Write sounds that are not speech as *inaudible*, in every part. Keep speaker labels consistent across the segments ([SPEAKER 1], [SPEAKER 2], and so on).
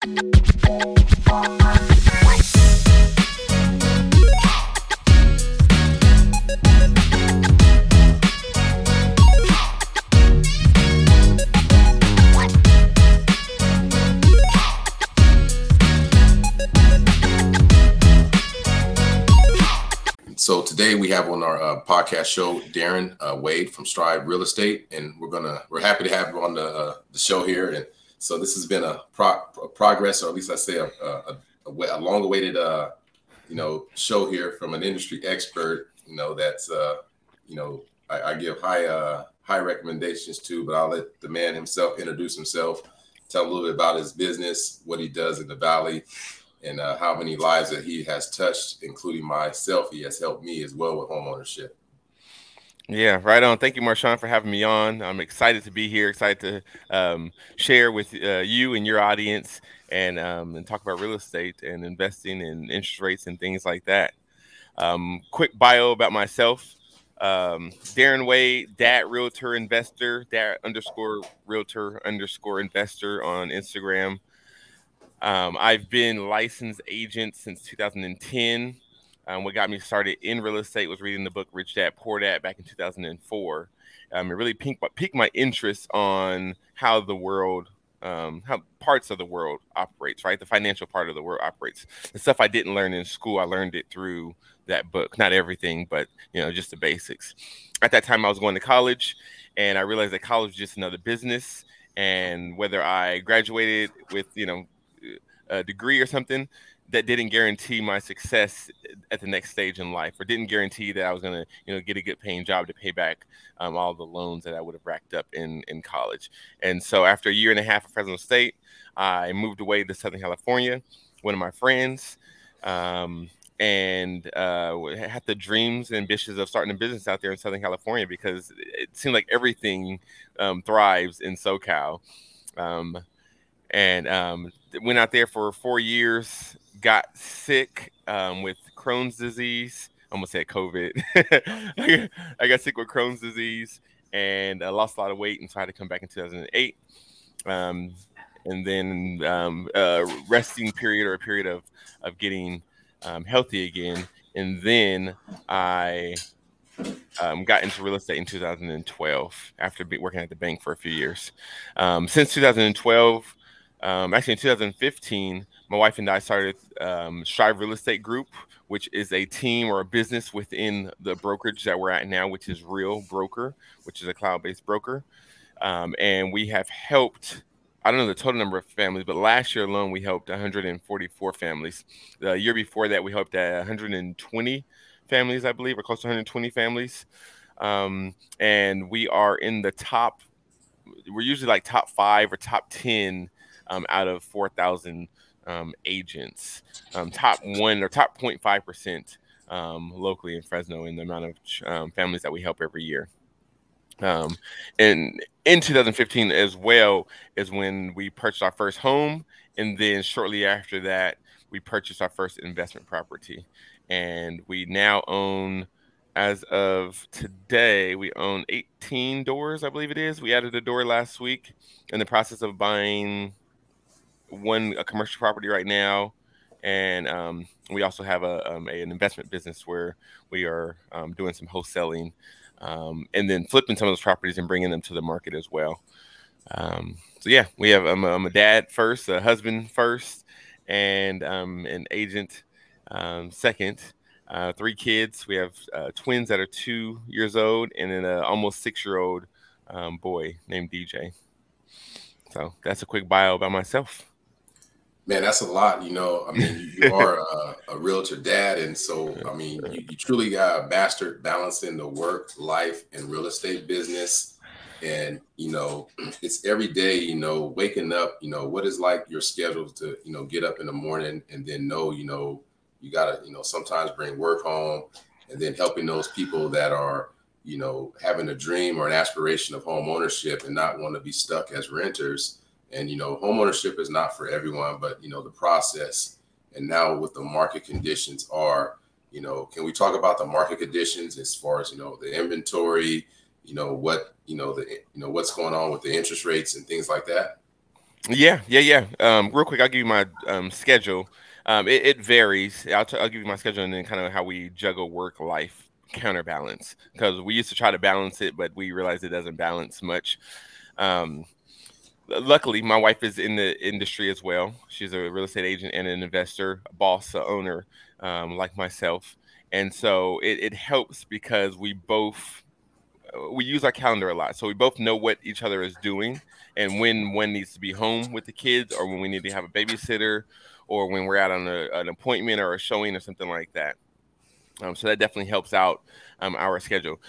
[SPEAKER 1] So today we have on our uh, podcast show Darren uh, Wade from Strive Real Estate, and we're gonna we're happy to have him on the uh, the show here. And so this has been a, pro- a progress, or at least I say a, a, a, a long awaited uh, you know show here from an industry expert. You know that's uh, you know I, I give high uh, high recommendations to, but I'll let the man himself introduce himself, tell a little bit about his business, what he does in the valley and uh, how many lives that he has touched, including myself. He has helped me as well with home ownership.
[SPEAKER 2] Yeah, right on. Thank you, Marshawn, for having me on. I'm excited to be here, excited to um, share with uh, you and your audience and, um, and talk about real estate and investing and interest rates and things like that. Um, quick bio about myself. Um, Darren Wade, Dat Realtor Investor, Dat underscore Realtor underscore Investor on Instagram. Um, I've been licensed agent since 2010. Um, what got me started in real estate was reading the book Rich Dad Poor Dad back in 2004. Um, it really piqued, piqued my interest on how the world, um, how parts of the world operates, right? The financial part of the world operates. The stuff I didn't learn in school, I learned it through that book. Not everything, but you know, just the basics. At that time, I was going to college, and I realized that college was just another business. And whether I graduated with, you know, a degree or something that didn't guarantee my success at the next stage in life or didn't guarantee that I was going to, you know, get a good paying job to pay back um, all the loans that I would have racked up in, in college. And so after a year and a half at Fresno State, I moved away to Southern California. One of my friends, um, and uh, had the dreams and ambitions of starting a business out there in Southern California because it seemed like everything um, thrives in SoCal. Um, and um, went out there for four years. Got sick um, with Crohn's disease. *laughs* I almost said COVID. I got sick with Crohn's disease and I lost a lot of weight, and tried to come back in 2008. Um, and then um, a resting period or a period of of getting um, healthy again. And then I um, got into real estate in 2012 after working at the bank for a few years. Um, since 2012, um, actually in 2015, my wife and I started um, Real Estate Group, which is a team or a business within the brokerage that we're at now, which is Real Broker, which is a cloud-based broker. Um, and we have helped. I don't know the total number of families, but last year alone we helped 144 families. The year before that we helped 120 families, I believe, or close to 120 families. Um, and we are in the top. We're usually like top five or top ten um, out of 4,000 um, agents, um, top one or top 0.5 percent um, locally in Fresno in the amount of um, families that we help every year. Um, and in 2015 as well is when we purchased our first home, and then shortly after that we purchased our first investment property, and we now own as of today, we own 18 doors, I believe it is. We added a door last week in the process of buying one a commercial property right now, and um, we also have a, um, a, an investment business where we are um, doing some wholesaling, um, and then flipping some of those properties and bringing them to the market as well. Um, so yeah, we have I'm a, I'm a dad first, a husband first, and um, an agent second. Uh, three kids. We have uh, twins that are two years old, and then an almost six year old boy named DJ. So that's a quick bio about myself.
[SPEAKER 1] Man, that's a lot. You know, I mean, you, are a, a, realtor dad, and so *laughs* I mean, you, you truly got a mastered balancing the work, life, and real estate business. And you know, *clears throat* it's every day. You know, waking up. You know, what is like your schedule to you know get up in the morning and then know you know you gotta you know sometimes bring work home, and then helping those people that are you know having a dream or an aspiration of home ownership and not want to be stuck as renters and you know, homeownership is not for everyone, but you know, the process and now what the market conditions are, you know, can we talk about the market conditions as far as you know the inventory, you know what you know the you know what's going on with the interest rates and things like that?
[SPEAKER 2] Yeah, yeah, yeah. Um, real quick, I'll give you my um, schedule. Um, it, it, varies. I'll, t- I'll give you my schedule and then kind of how we juggle work life counterbalance because we used to try to balance it, but we realized it doesn't balance much. Um, luckily, my wife is in the industry as well. She's a real estate agent and an investor, a boss, a owner, um, like myself, and so it, it helps because we both uh, we use our calendar a lot, so we both know what each other is doing and when one needs to be home with the kids, or when we need to have a babysitter, or when we're out on a, an appointment or a showing or something like that. Um, so that definitely helps out um, our schedule.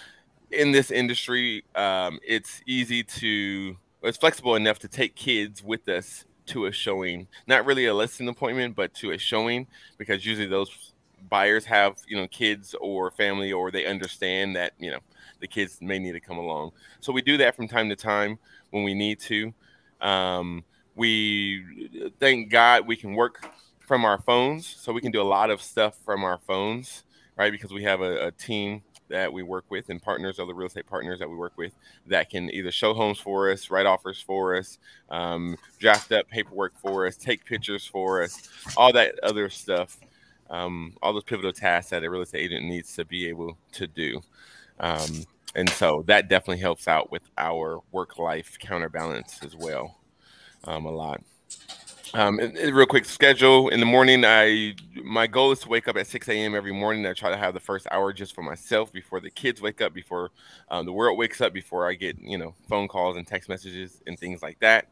[SPEAKER 2] In this industry, um, it's easy to it's flexible enough to take kids with us to a showing, not really a listing appointment, but to a showing, because usually those buyers have you know kids or family, or they understand that you know the kids may need to come along. So we do that from time to time when we need to. Um, we thank God we can work from our phones, so we can do a lot of stuff from our phones, right? Because we have a, a team that we work with and partners, other real estate partners that we work with that can either show homes for us, write offers for us, um, draft up paperwork for us, take pictures for us, all that other stuff, um, all those pivotal tasks that a real estate agent needs to be able to do. Um, and so that definitely helps out with our work life counterbalance as well um, a lot. Um, and, and real quick schedule in the morning. I my goal is to wake up at 6 a.m. every morning. I try to have the first hour just for myself before the kids wake up, before um, the world wakes up, before I get you know phone calls and text messages and things like that.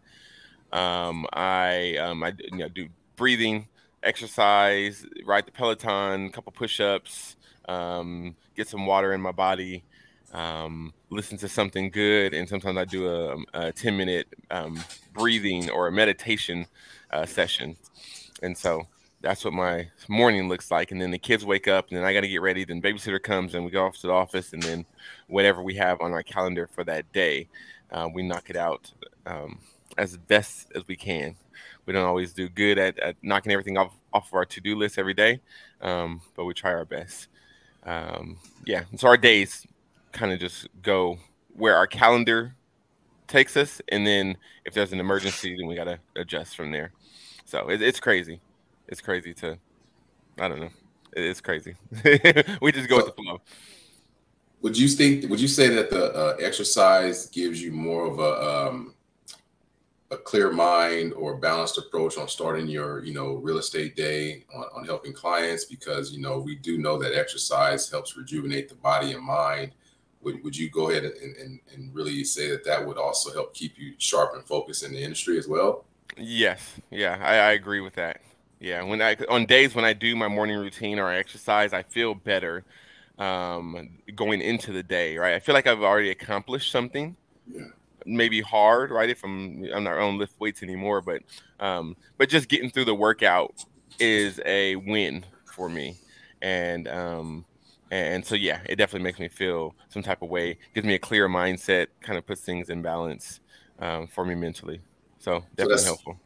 [SPEAKER 2] Um, I um, I you know, do breathing exercise, ride the Peloton, a couple push-ups, um, get some water in my body, um, listen to something good, and sometimes I do a, a 10 minute um, breathing or a meditation uh, session. And so that's what my morning looks like. And then the kids wake up, and then I got to get ready. Then babysitter comes, and we go off to the office, and then whatever we have on our calendar for that day, uh, we knock it out um, as best as we can. We don't always do good at, at knocking everything off, off of our to do list every day, um, but we try our best. Um, yeah, so our days kind of just go where our calendar takes us, and then if there's an emergency, then we got to adjust from there. So it, it's crazy. It's crazy to, I don't know. It, it's crazy. *laughs* we just go so, with the flow.
[SPEAKER 1] Would you think? Would you say that the uh, exercise gives you more of a um, a clear mind or balanced approach on starting your you know real estate day on, on helping clients because you know we do know that exercise helps rejuvenate the body and mind would, would you go ahead and, and, and really say that that would also help keep you sharp and focused in the industry as well?
[SPEAKER 2] Yes. Yeah, I, I agree with that. Yeah, when I on days when I do my morning routine or I exercise, I feel better um, going into the day. Right, I feel like I've already accomplished something. Yeah. Maybe hard, right? If I'm I'm not on lift weights anymore, but um, but just getting through the workout is a win for me, and um, and so, yeah, it definitely makes me feel some type of way, gives me a clear mindset, kind of puts things in balance um, for me mentally. So definitely so helpful.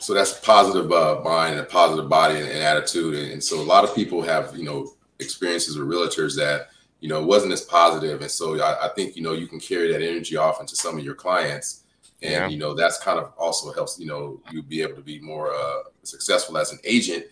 [SPEAKER 1] So that's positive uh, mind and a positive body and, and attitude. And, and, so a lot of people have, you know, experiences with realtors that, you know, wasn't as positive. And so I, I think, you know, you can carry that energy off into some of your clients. And, yeah. you know, that's kind of also helps, you know, you be able to be more uh, successful as an agent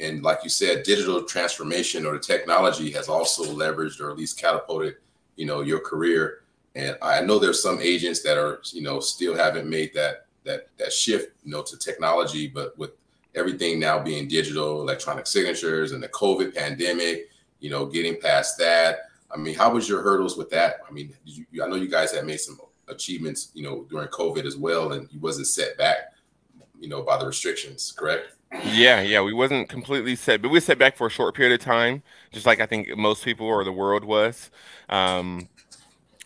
[SPEAKER 1] and like you said, digital transformation or the technology has also leveraged or at least catapulted, you know, your career. And I know there's some agents that are, you know, still haven't made that that that shift, you know, to technology. But with everything now being digital, electronic signatures, and the COVID pandemic, you know, getting past that. I mean, how was your hurdles with that? I mean, you, I know you guys have made some achievements, you know, during COVID as well, and you wasn't set back, you know, by the restrictions, correct?
[SPEAKER 2] Yeah, yeah, we wasn't completely set, but we set back for a short period of time, just like I think most people or the world was. Um,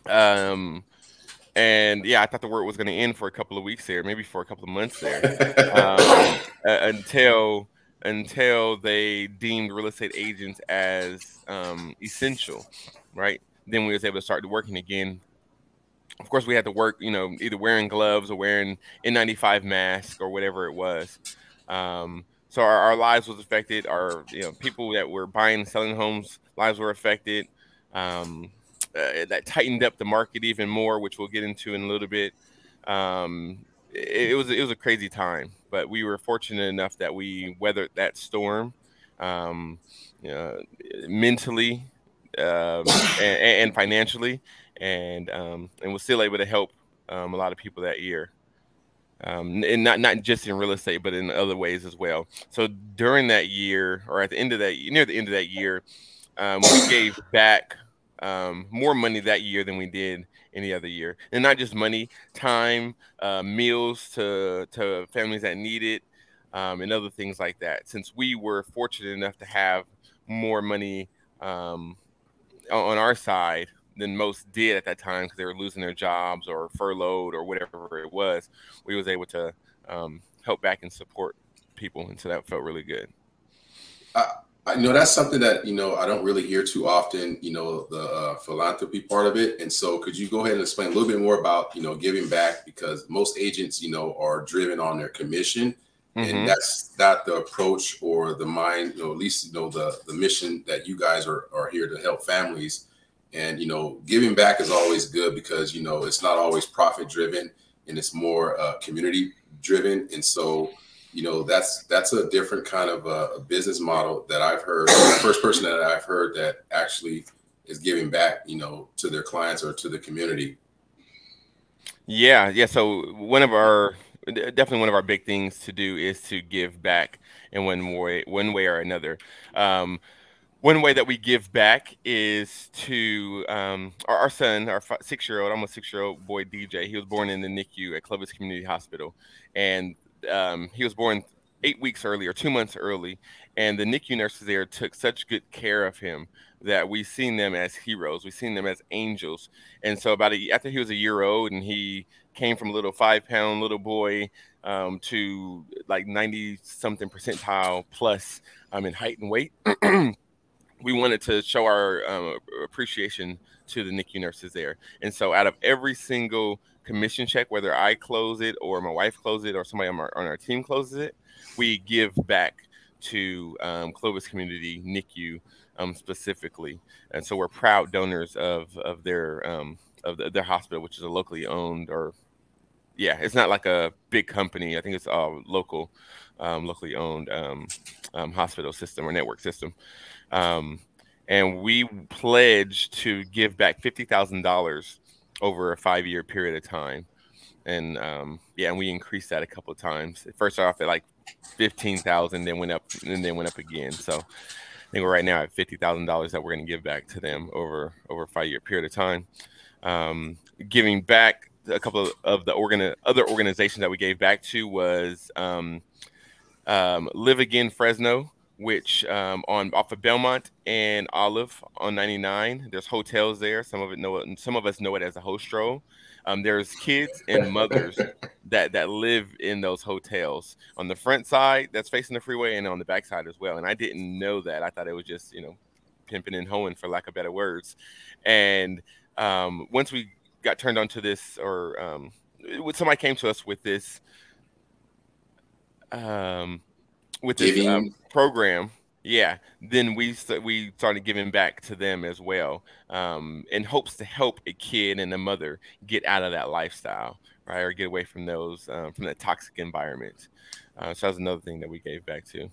[SPEAKER 2] um, and yeah, I thought the world was going to end for a couple of weeks there, maybe for a couple of months there, *laughs* um, until until they deemed real estate agents as um, essential, right? Then we was able to start working again. Of course, we had to work, you know, either wearing gloves or wearing N95 mask or whatever it was. Um, so our, our, lives was affected. Our you know people that were buying and selling homes lives were affected. Um, uh, that tightened up the market even more, which we'll get into in a little bit. Um, it, it was it was a crazy time, but we were fortunate enough that we weathered that storm, um, you know, mentally um, *coughs* and, and, financially, and um, and was still able to help um, a lot of people that year. Um, and not not just in real estate, but in other ways as well. So during that year, or at the end of that, near the end of that year, we gave back um, more money that year than we did any other year, and not just money, time, uh, meals to to families that need it, um, and other things like that. Since we were fortunate enough to have more money um, on our side than most did at that time because they were losing their jobs or furloughed or whatever it was, we was able to um, help back and support people, and so that felt really good.
[SPEAKER 1] Uh, I know that's something that you know I don't really hear too often. You know the uh, philanthropy part of it, and so could you go ahead and explain a little bit more about you know giving back because most agents you know are driven on their commission, mm-hmm. and that's not the approach or the mind. You know, at least you know the the mission that you guys are are here to help families, and you know giving back is always good because you know it's not always profit driven and it's more uh, community driven, and so you know that's that's a different kind of a, a business model that I've heard. the first person that I've heard that actually is giving back, you know, to their clients or to the community.
[SPEAKER 2] Yeah, yeah. So one of our definitely one of our big things to do is to give back in one way, one way or another. Um, one way that we give back is to um, our, our, son, our six-year-old, almost six-year-old boy DJ. He was born in the NICU at Clovis Community Hospital, and um, he was born eight weeks early or two months early, and the NICU nurses there took such good care of him that we've seen them as heroes. We've seen them as angels. And so about a, after he was a year old and he came from a little five pound little boy um, to like 90 something percentile plus um, in height and weight, *clears throat* we wanted to show our um, appreciation to the NICU nurses there. And so out of every single commission check, whether I close it or my wife closes it or somebody on our, on our team closes it, we give back to um, Clovis Community NICU um, specifically, and so we're proud donors of of their um, of the, their hospital, which is a locally owned or yeah, it's not like a big company. I think it's all local, um, locally owned um, um, hospital system or network system. And we pledge to give back fifty thousand dollars over a five year period of time. And um, yeah, and we increased that a couple of times. First off at like fifteen thousand, then went up, and then went up again. So I think we're right now at fifty thousand dollars that we're going to give back to them over over a five year period of time. Um, giving back a couple of, of the other organizations that we gave back to was um, um, Live Again Fresno which um, on off of Belmont and Olive on 99. There's hotels there. Some of it know it, some of us know it as a hostro. Um, there's kids and mothers *laughs* that that live in those hotels on the front side that's facing the freeway and on the back side as well. And I didn't know that. I thought it was just you know pimping and hoeing for lack of better words. And um, once we got turned onto this, or um, somebody came to us with this um, with this um, program, yeah, then we we started giving back to them as well, um, in hopes to help a kid and a mother get out of that lifestyle, right, or get away from those um, from that toxic environment. Uh, so that's another thing that we gave back to.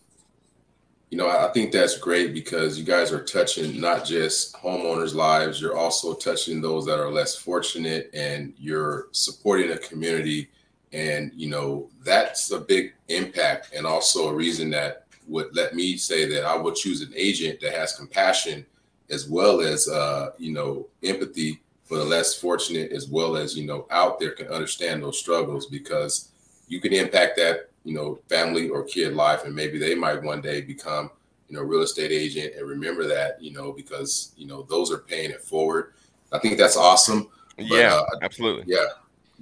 [SPEAKER 1] You know, I think that's great because you guys are touching not just homeowners' lives, you're also touching those that are less fortunate, and you're supporting a community and, you know, that's a big impact and also a reason that would let me say that I would choose an agent that has compassion as well as, uh, you know, empathy for the less fortunate, as well as, you know, out there can understand those struggles because you can impact that, you know, family or kid life. And maybe they might one day become, you know, real estate agent and remember that, you know, because, you know, those are paying it forward. I think that's awesome.
[SPEAKER 2] But, yeah, uh, absolutely.
[SPEAKER 1] Yeah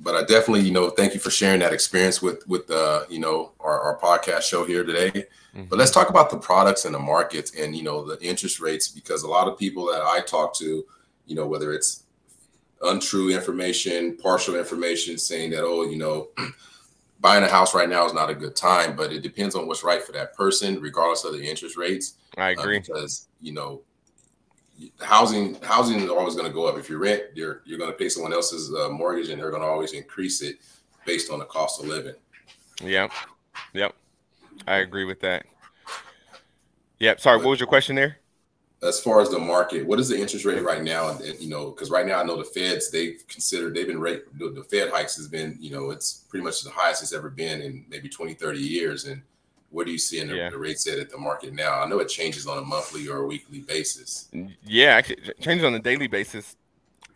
[SPEAKER 1] but I definitely, you know, thank you for sharing that experience with with uh, you know, our, our podcast show here today. Mm-hmm. But let's talk about the products and the markets and you know the interest rates because a lot of people that I talk to, you know, whether it's untrue information, partial information saying that, oh, you know, *clears throat* buying a house right now is not a good time, but it depends on what's right for that person, regardless of the interest rates.
[SPEAKER 2] I agree.
[SPEAKER 1] Uh, because, you know, housing housing is always going to go up. If you rent, you're you're going to pay someone else's uh, mortgage, and they're going to always increase it. based on the cost of living.
[SPEAKER 2] Yep. Yep. I agree with that. Yep. Sorry, what was your question there?
[SPEAKER 1] As far as the market, what is the interest rate right now? And, you know, because right now I know the Feds they've considered they've been rate the, the Fed hikes has been you know it's pretty much the highest it's ever been in maybe 20, 30 years. And what do you see in the, yeah. the rates at at the market now? I know it changes on a monthly or a weekly basis.
[SPEAKER 2] Yeah, actually, it changes on a daily basis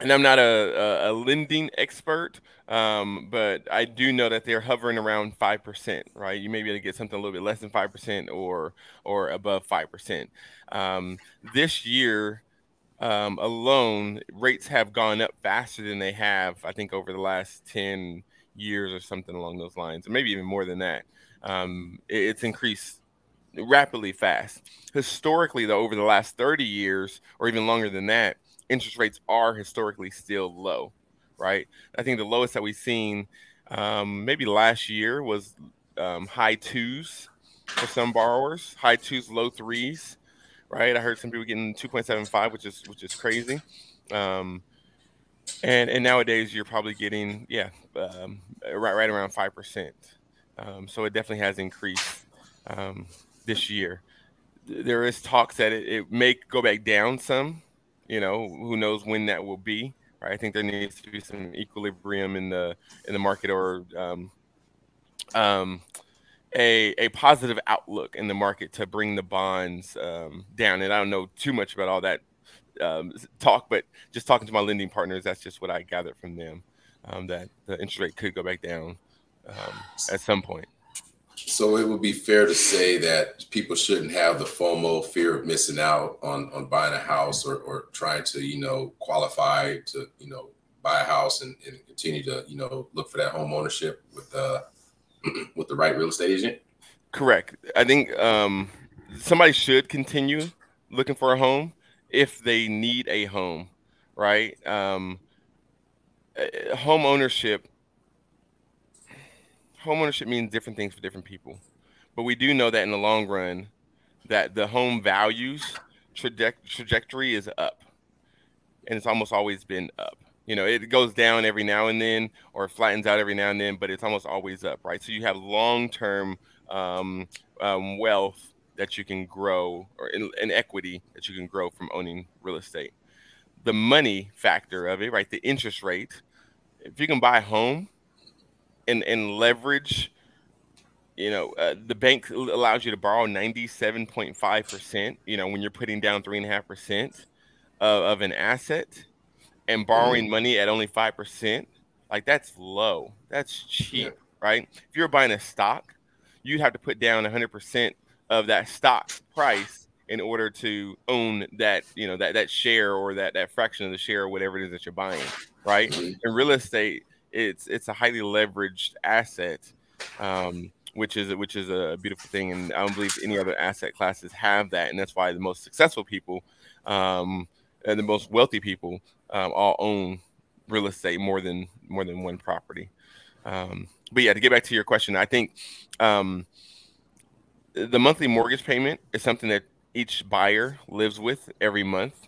[SPEAKER 2] and I'm not a, a, a lending expert, um, but I do know that they're hovering around five percent. Right, you may be able to get something a little bit less than five percent or or above five percent. Um, this year um, alone, rates have gone up faster than they have, I think, over the last ten years or something along those lines, or maybe even more than that. Um, it's increased rapidly fast. Historically, though, over the last 30 years or even longer than that, interest rates are historically still low, right? I think the lowest that we've seen um, maybe last year was um, high twos for some borrowers, high twos, low threes, right? I heard some people getting 2.75, which is which is crazy. Um, and and nowadays you're probably getting yeah um, right right around five percent. Um, so it definitely has increased um, this year. There is talks that it, it may go back down some you know, who knows when that will be. Right? I think there needs to be some equilibrium in the in the market or um, um, a a positive outlook in the market to bring the bonds um, down. And I don't know too much about all that um, talk, but just talking to my lending partners, that's just what I gathered from them um, that the interest rate could go back down um, at some point.
[SPEAKER 1] So it would be fair to say that people shouldn't have the FOMO, fear of missing out on on buying a house or, or trying to, you know, qualify to, you know, buy a house and, and continue to, you know, look for that home ownership with uh *clears throat* with the right real estate agent.
[SPEAKER 2] Correct. I think um somebody should continue looking for a home if they need a home, right? Um eh, home ownership homeownership means different things for different people. But we do know that in the long run, that the home values trajectory is up, and it's almost always been up. You know, it goes down every now and then, or flattens out every now and then, but it's almost always up, right? So you have long-term um, um, wealth that you can grow, or an equity that you can grow from owning real estate. The money factor of it, right? The interest rate. If you can buy a home and and leverage you know uh, the bank allows you to borrow 97.5% you know when you're putting down 3.5% of, of an asset and borrowing mm. money at only 5% like that's low that's cheap yeah. right if you're buying a stock you'd have to put down 100% of that stock price in order to own that you know that that share or that that fraction of the share or whatever it is that you're buying right mm-hmm. in real estate it's it's a highly leveraged asset, um, which is which is a beautiful thing. And I don't believe any other asset classes have that, and that's why the most successful people um, and the most wealthy people um, all own real estate more than more than one property. Um, but yeah, to get back to your question, I think um, the monthly mortgage payment is something that each buyer lives with every month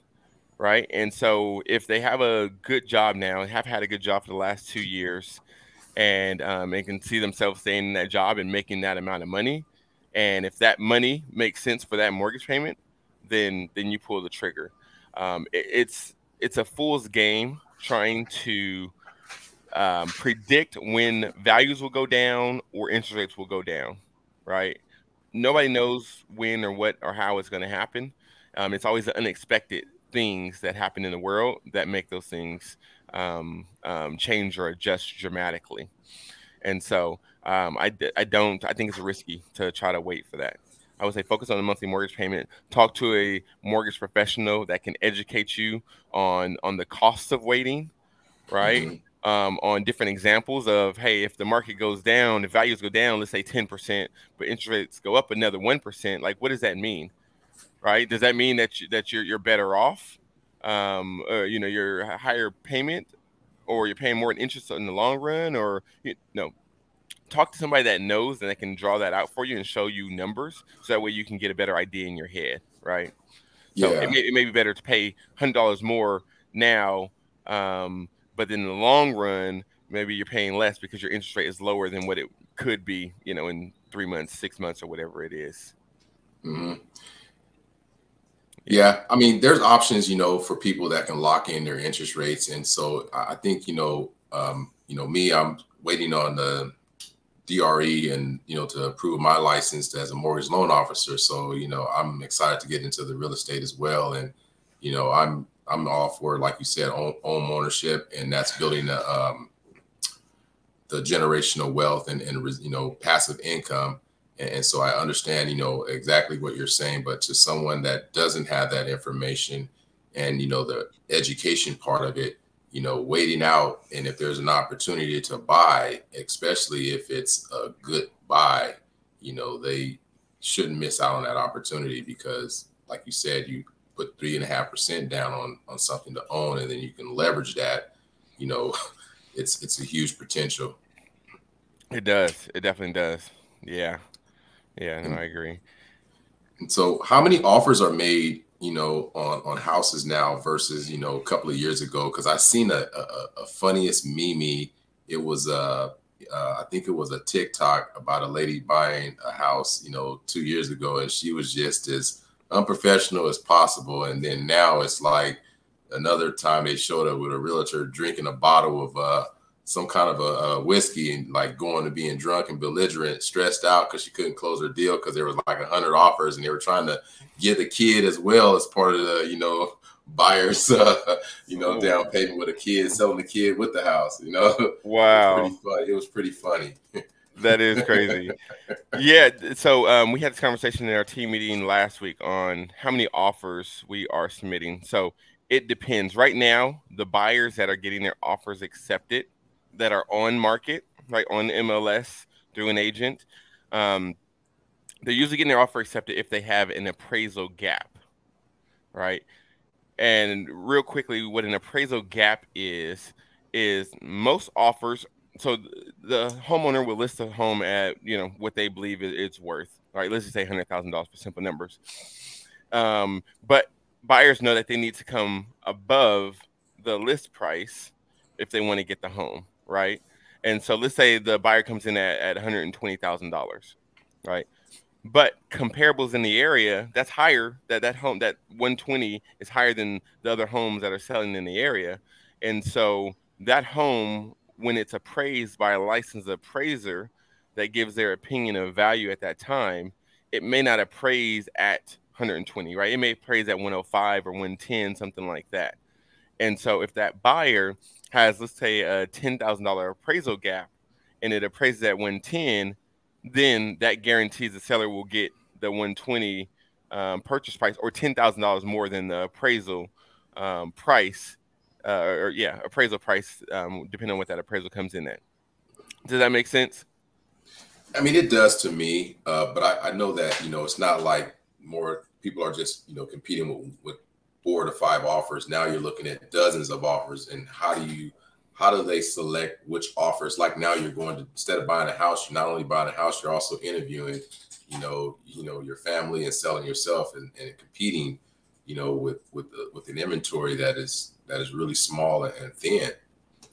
[SPEAKER 2] right? And so if they have a good job now, have had a good job for the last two years, and um, they can see themselves staying in that job and making that amount of money, and if that money makes sense for that mortgage payment, then then you pull the trigger. Um, it, it's it's a fool's game trying to um, predict when values will go down or interest rates will go down, right? Nobody knows when or what or how it's going to happen. Um, it's always the unexpected things that happen in the world that make those things um, um, change or adjust dramatically. And so um, I, I don't, I think it's risky to try to wait for that. I would say focus on the monthly mortgage payment. Talk to a mortgage professional that can educate you on on the costs of waiting, right? Mm-hmm. Um, on different examples of hey, if the market goes down, if values go down, let's say ten percent, but interest rates go up another one percent. Like, what does that mean? Right? Does that mean that you, that you're you're better off? Um, uh, you know, your higher payment, or you're paying more in interest in the long run, or you know, talk to somebody that knows and that can draw that out for you and show you numbers, so that way you can get a better idea in your head, right? So yeah. it, may, it may be better to pay hundred dollars more now, um, but in the long run, maybe you're paying less because your interest rate is lower than what it could be, you know, in three months, six months, or whatever it is.
[SPEAKER 1] Mm-hmm. Yeah, I mean, there's options, you know, for people that can lock in their interest rates, and so I think, you know, um, you know, me, I'm waiting on the DRE and you know to approve my license as a mortgage loan officer. So you know, I'm excited to get into the real estate as well, and you know, I'm I'm all for like you said, home, ownership, and that's building the um, the generational wealth and and you know passive income. And, so I understand, you know, exactly what you're saying, but to someone that doesn't have that information and, you know, the education part of it, you know, waiting out. And if there's an opportunity to buy, especially if it's a good buy, you know, they shouldn't miss out on that opportunity because, like you said, you put three and a half percent down on on something to own, and then you can leverage that. You know, *laughs* it's it's a huge potential.
[SPEAKER 2] It does. It definitely does. Yeah. Yeah, no, I agree.
[SPEAKER 1] And so, how many offers are made, you know, on on houses now versus you know a couple of years ago? Because I seen a, a, a funniest meme. It was uh, uh, I think it was a TikTok about a lady buying a house, you know, two years ago, and she was just as unprofessional as possible. And then now it's like another time they showed up with a realtor drinking a bottle of uh, some kind of a, a, whiskey and like going to being drunk and belligerent, stressed out because she couldn't close her deal because there was like a hundred offers and they were trying to get the kid as well as part of the you know *laughs* buyers uh, *laughs* you know down payment with a kid selling the kid with the house you know?
[SPEAKER 2] Wow. *laughs*
[SPEAKER 1] it was, it was pretty funny.
[SPEAKER 2] That is crazy. Yeah so um, we had this conversation in our team meeting last week on how many offers we are submitting. So it depends. Right now the buyers that are getting their offers accepted that are on market, right, on MLS through an agent, um, they're usually getting their offer accepted if they have an appraisal gap, right? And real quickly, what an appraisal gap is, is most offers. So the homeowner will list the home at you know what they believe it's worth. Right, let's just say hundred thousand dollars for simple numbers. Um, but buyers know that they need to come above the list price if they want to get the home right? And so let's say the buyer comes in at, at $120,000, right? But comparables in the area, that's higher. That that home that 120 is higher than the other homes that are selling in the area. And so that home, when it's appraised by a licensed appraiser that gives their opinion of value at that time, it may not appraise at 120, right? It may appraise at 105 or 110, something like that. And so if that buyer has let's say a ten thousand dollar appraisal gap and it appraises at 110 then that guarantees the seller will get the 120 um, purchase price or $10,000 more than the appraisal um, price uh, or yeah appraisal price um, depending on what that appraisal comes in at. Does that make sense?
[SPEAKER 1] I mean it does to me uh, but I, I, know that you know it's not like more people are just you know competing with, with four to five offers. Now you're looking at dozens of offers, and how do you how do they select which offers? Like now you're going to instead of buying a house, you're not only buying a house, you're also interviewing, you know, you know your family and selling yourself and, and competing, you know, with with the, with an inventory that is that is really small and thin.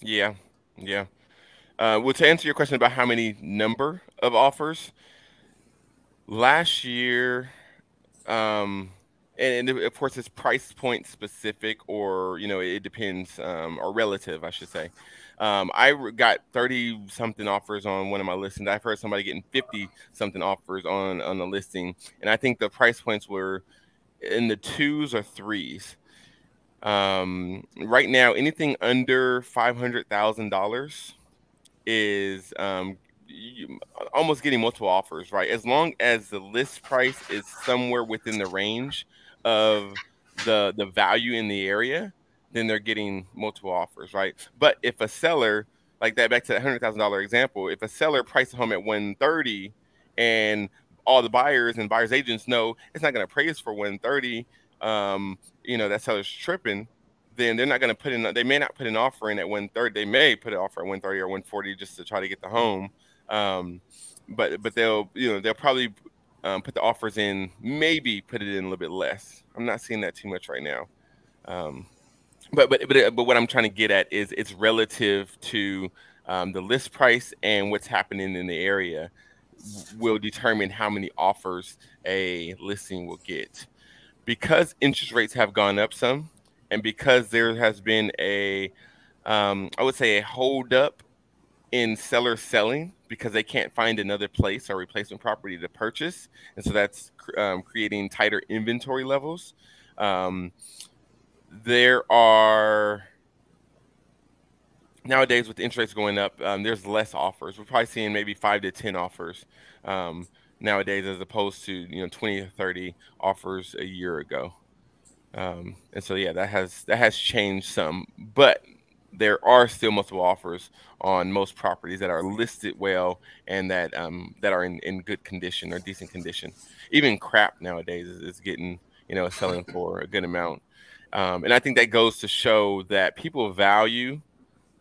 [SPEAKER 2] Yeah, yeah. Uh, well, to answer your question about how many number of offers, last year, um, and, of course it's price point specific or you know it depends um, or relative i should say. Um, i got 30 something offers on one of my listings. I've heard somebody getting 50 something offers on on the listing and i think the price points were in the twos or threes. Um, right now anything under $500000 is um, almost getting multiple offers right? As long as the list price is somewhere within the range of the the value in the area, then they're getting multiple offers, right? But if a seller, like that, back to that hundred thousand dollar example, if a seller priced a home at one thirty, and all the buyers and buyers agents know it's not going to appraise for one thirty, um, you know that seller's tripping. Then they're not going to put in. They may not put an offer in at one thirty. They may put an offer at one thirty or one forty just to try to get the home. Um, but but they'll you know they'll probably um, put the offers in, maybe put it in a little bit less. I'm not seeing that too much right now. Um, but but but but what I'm trying to get at is it's relative to um, the list price and what's happening in the area will determine how many offers a listing will get. Because interest rates have gone up some, and because there has been a, um, I would say a hold up in seller selling because they can't find another place or replacement property to purchase, and so that's um, creating tighter inventory levels. Um, there are nowadays with interest rates going up, um, there's less offers. We're probably seeing maybe five to ten offers um, nowadays, as opposed to you know twenty or thirty offers a year ago. Um, and so yeah, that has that has changed some, but there are still multiple offers on most properties that are listed well and that um, that are in, in good condition or decent condition. Even crap nowadays is, is getting you know selling for a good amount. Um, and I think that goes to show that people value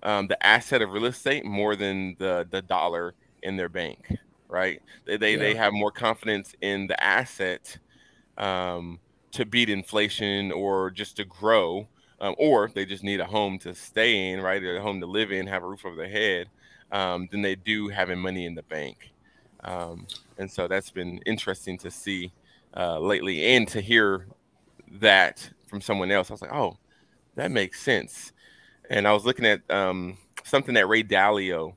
[SPEAKER 2] um, the asset of real estate more than the the dollar in their bank, right? They they, yeah. they have more confidence in the asset um, to beat inflation or just to grow, um, or they just need a home to stay in, right? A home to live in, have a roof over their head, um, than they do having money in the bank. Um, and so that's been interesting to see uh, lately and to hear that from someone else. I was like, oh, that makes sense and I was looking at um, something that Ray Dalio.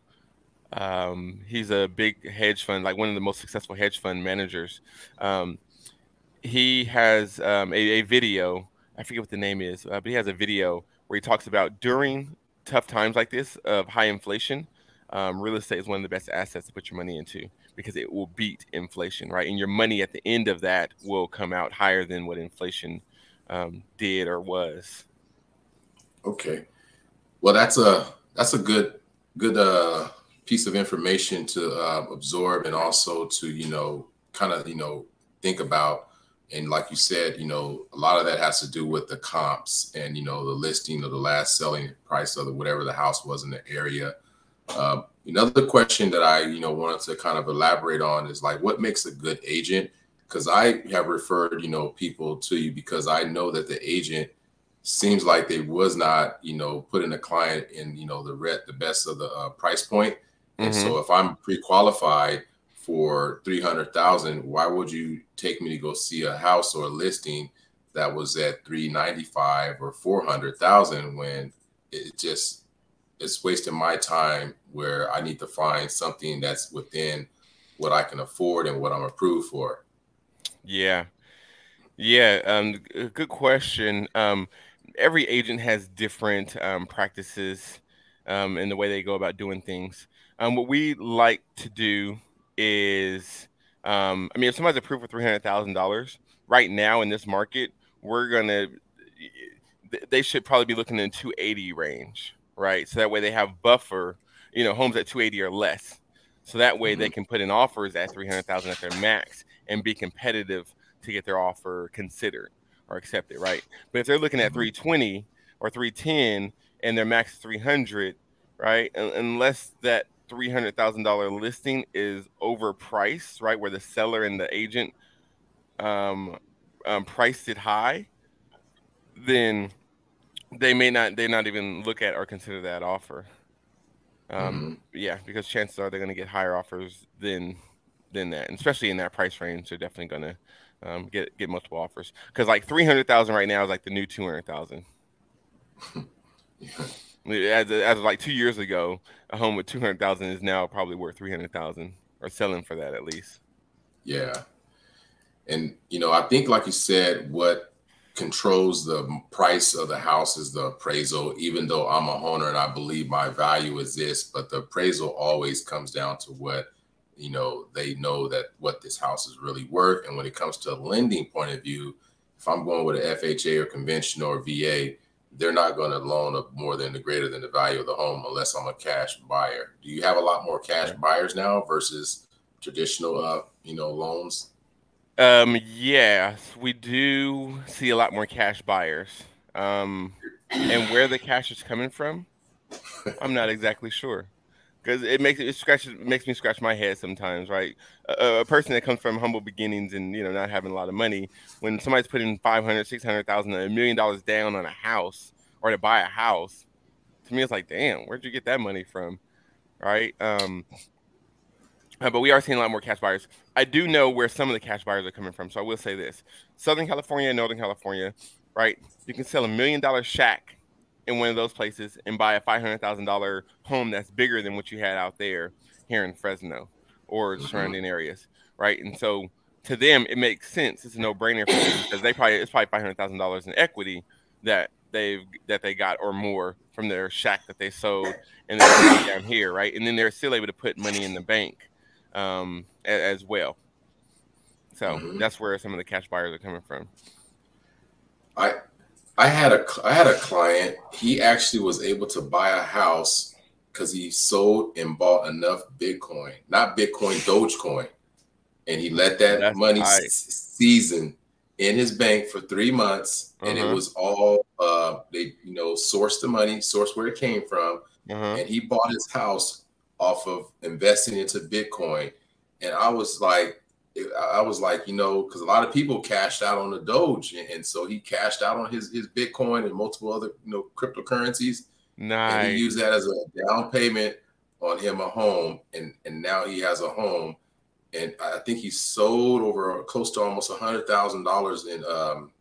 [SPEAKER 2] Um, he's a big hedge fund, like one of the most successful hedge fund managers. Um, he has um, a, a, video. I forget what the name is, uh, but he has a video where he talks about during tough times like this of high inflation, um, real estate is one of the best assets to put your money into because it will beat inflation, right? And your money at the end of that will come out higher than what inflation um, did or was.
[SPEAKER 1] Okay. Well, that's a that's a good good uh, piece of information to uh, absorb and also to you know kind of you know think about. And like you said, you know, a lot of that has to do with the comps and you know the listing of the last selling price of the, whatever the house was in the area. Uh, another question that I you know wanted to kind of elaborate on is like what makes a good agent because I have referred you know people to you because I know that the agent seems like they was not, you know, putting a client in, you know, the red, the best of the uh, price point. And mm-hmm. so if I'm pre-qualified for 300,000, why would you take me to go see a house or a listing that was at 395 or 400,000 when it just it's wasting my time where I need to find something that's within what I can afford and what I'm approved for.
[SPEAKER 2] Yeah. Yeah, um, good question. Um, every agent has different um, practices um, in the way they go about doing things. Um, what we like to do is, um, I mean, if somebody's approved for three hundred thousand dollars right now in this market, we're gonna, they should probably be looking in two eighty range, right? So that way they have buffer, you know, homes at two eighty or less. So that way mm-hmm. they can put in offers at three hundred thousand at their max and be competitive to get their offer considered or accepted, right? But if they're looking at mm-hmm. 320 or 310 and their max 300, right? Unless that $300,000 listing is overpriced, right? Where the seller and the agent um, um, priced it high, then they may not, they not even look at or consider that offer. Um, mm-hmm. Yeah, because chances are they're going to get higher offers than than that, and especially in that price range. They're definitely going to um, get get multiple offers because like three hundred thousand right now is like the new two hundred thousand. *laughs* as, as like two years ago, a home with two hundred thousand is now probably worth three hundred thousand or selling for that at least.
[SPEAKER 1] Yeah, and you know I think like you said, what controls the price of the house is the appraisal. Even though I'm a owner and I believe my value is this, but the appraisal always comes down to what you know they know that what this house is really worth and when it comes to a lending point of view if i'm going with an fha or conventional or va they're not going to loan up more than the greater than the value of the home unless i'm a cash buyer. Do you have a lot more cash buyers now versus traditional uh you know loans?
[SPEAKER 2] Um yes we do see a lot more cash buyers. Um and where the cash is coming from i'm not exactly sure because it makes it scratches makes me scratch my head sometimes, right? A, a, person that comes from humble beginnings and you know not having a lot of money, when somebody's putting 500, 600,000, a million dollars down on a house or to buy a house, to me it's like, damn, where'd you get that money from? right? Um, uh, but we are seeing a lot more cash buyers. I do know where some of the cash buyers are coming from, so I will say this: Southern California Northern California, right? You can sell a million dollar shack in one of those places and buy a five hundred thousand dollar home that's bigger than what you had out there here in Fresno or mm-hmm. surrounding areas, right? And so to them, it makes sense. It's a no brainer for them because they probably it's probably five hundred thousand dollars in equity that they've that they got or more from their shack that they sold and then down here, right? And then they're still able to put money in the bank um, as well. So mm-hmm. that's where some of the cash buyers are coming from.
[SPEAKER 1] I I had a I had a client. He actually was able to buy a house because he sold and bought enough Bitcoin, not Bitcoin, Dogecoin, and he let that that's money season in his bank for three months, uh-huh. and it uh-huh. was all uh, they you know sourced the money, sourced where it came from, uh-huh. and he bought his house off of investing into Bitcoin. And I was like, I was like, you know, because a lot of people cashed out on the Doge, and so he cashed out on his his Bitcoin and multiple other you know cryptocurrencies. Nice. And he used that as a down payment on him a home, and and now he has a home, and I think he sold over close to almost a hundred thousand dollars in um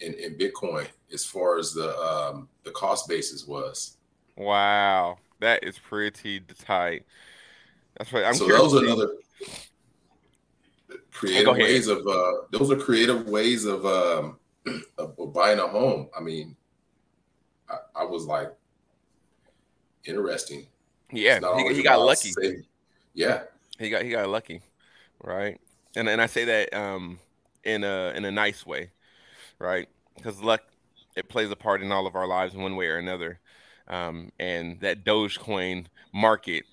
[SPEAKER 1] in, in Bitcoin as far as the um the cost basis was.
[SPEAKER 2] Wow. That is pretty tight. That's right. I'm
[SPEAKER 1] so those are another creative ways of uh, those are creative ways of, um, *clears throat* of, of buying a home. I mean, I, I was like interesting.
[SPEAKER 2] Yeah, he, he got lucky.
[SPEAKER 1] Yeah,
[SPEAKER 2] he got he got lucky, right? And and I say that um in a in a nice way, right? Because luck it plays a part in all of our lives in one way or another um, and that Dogecoin market,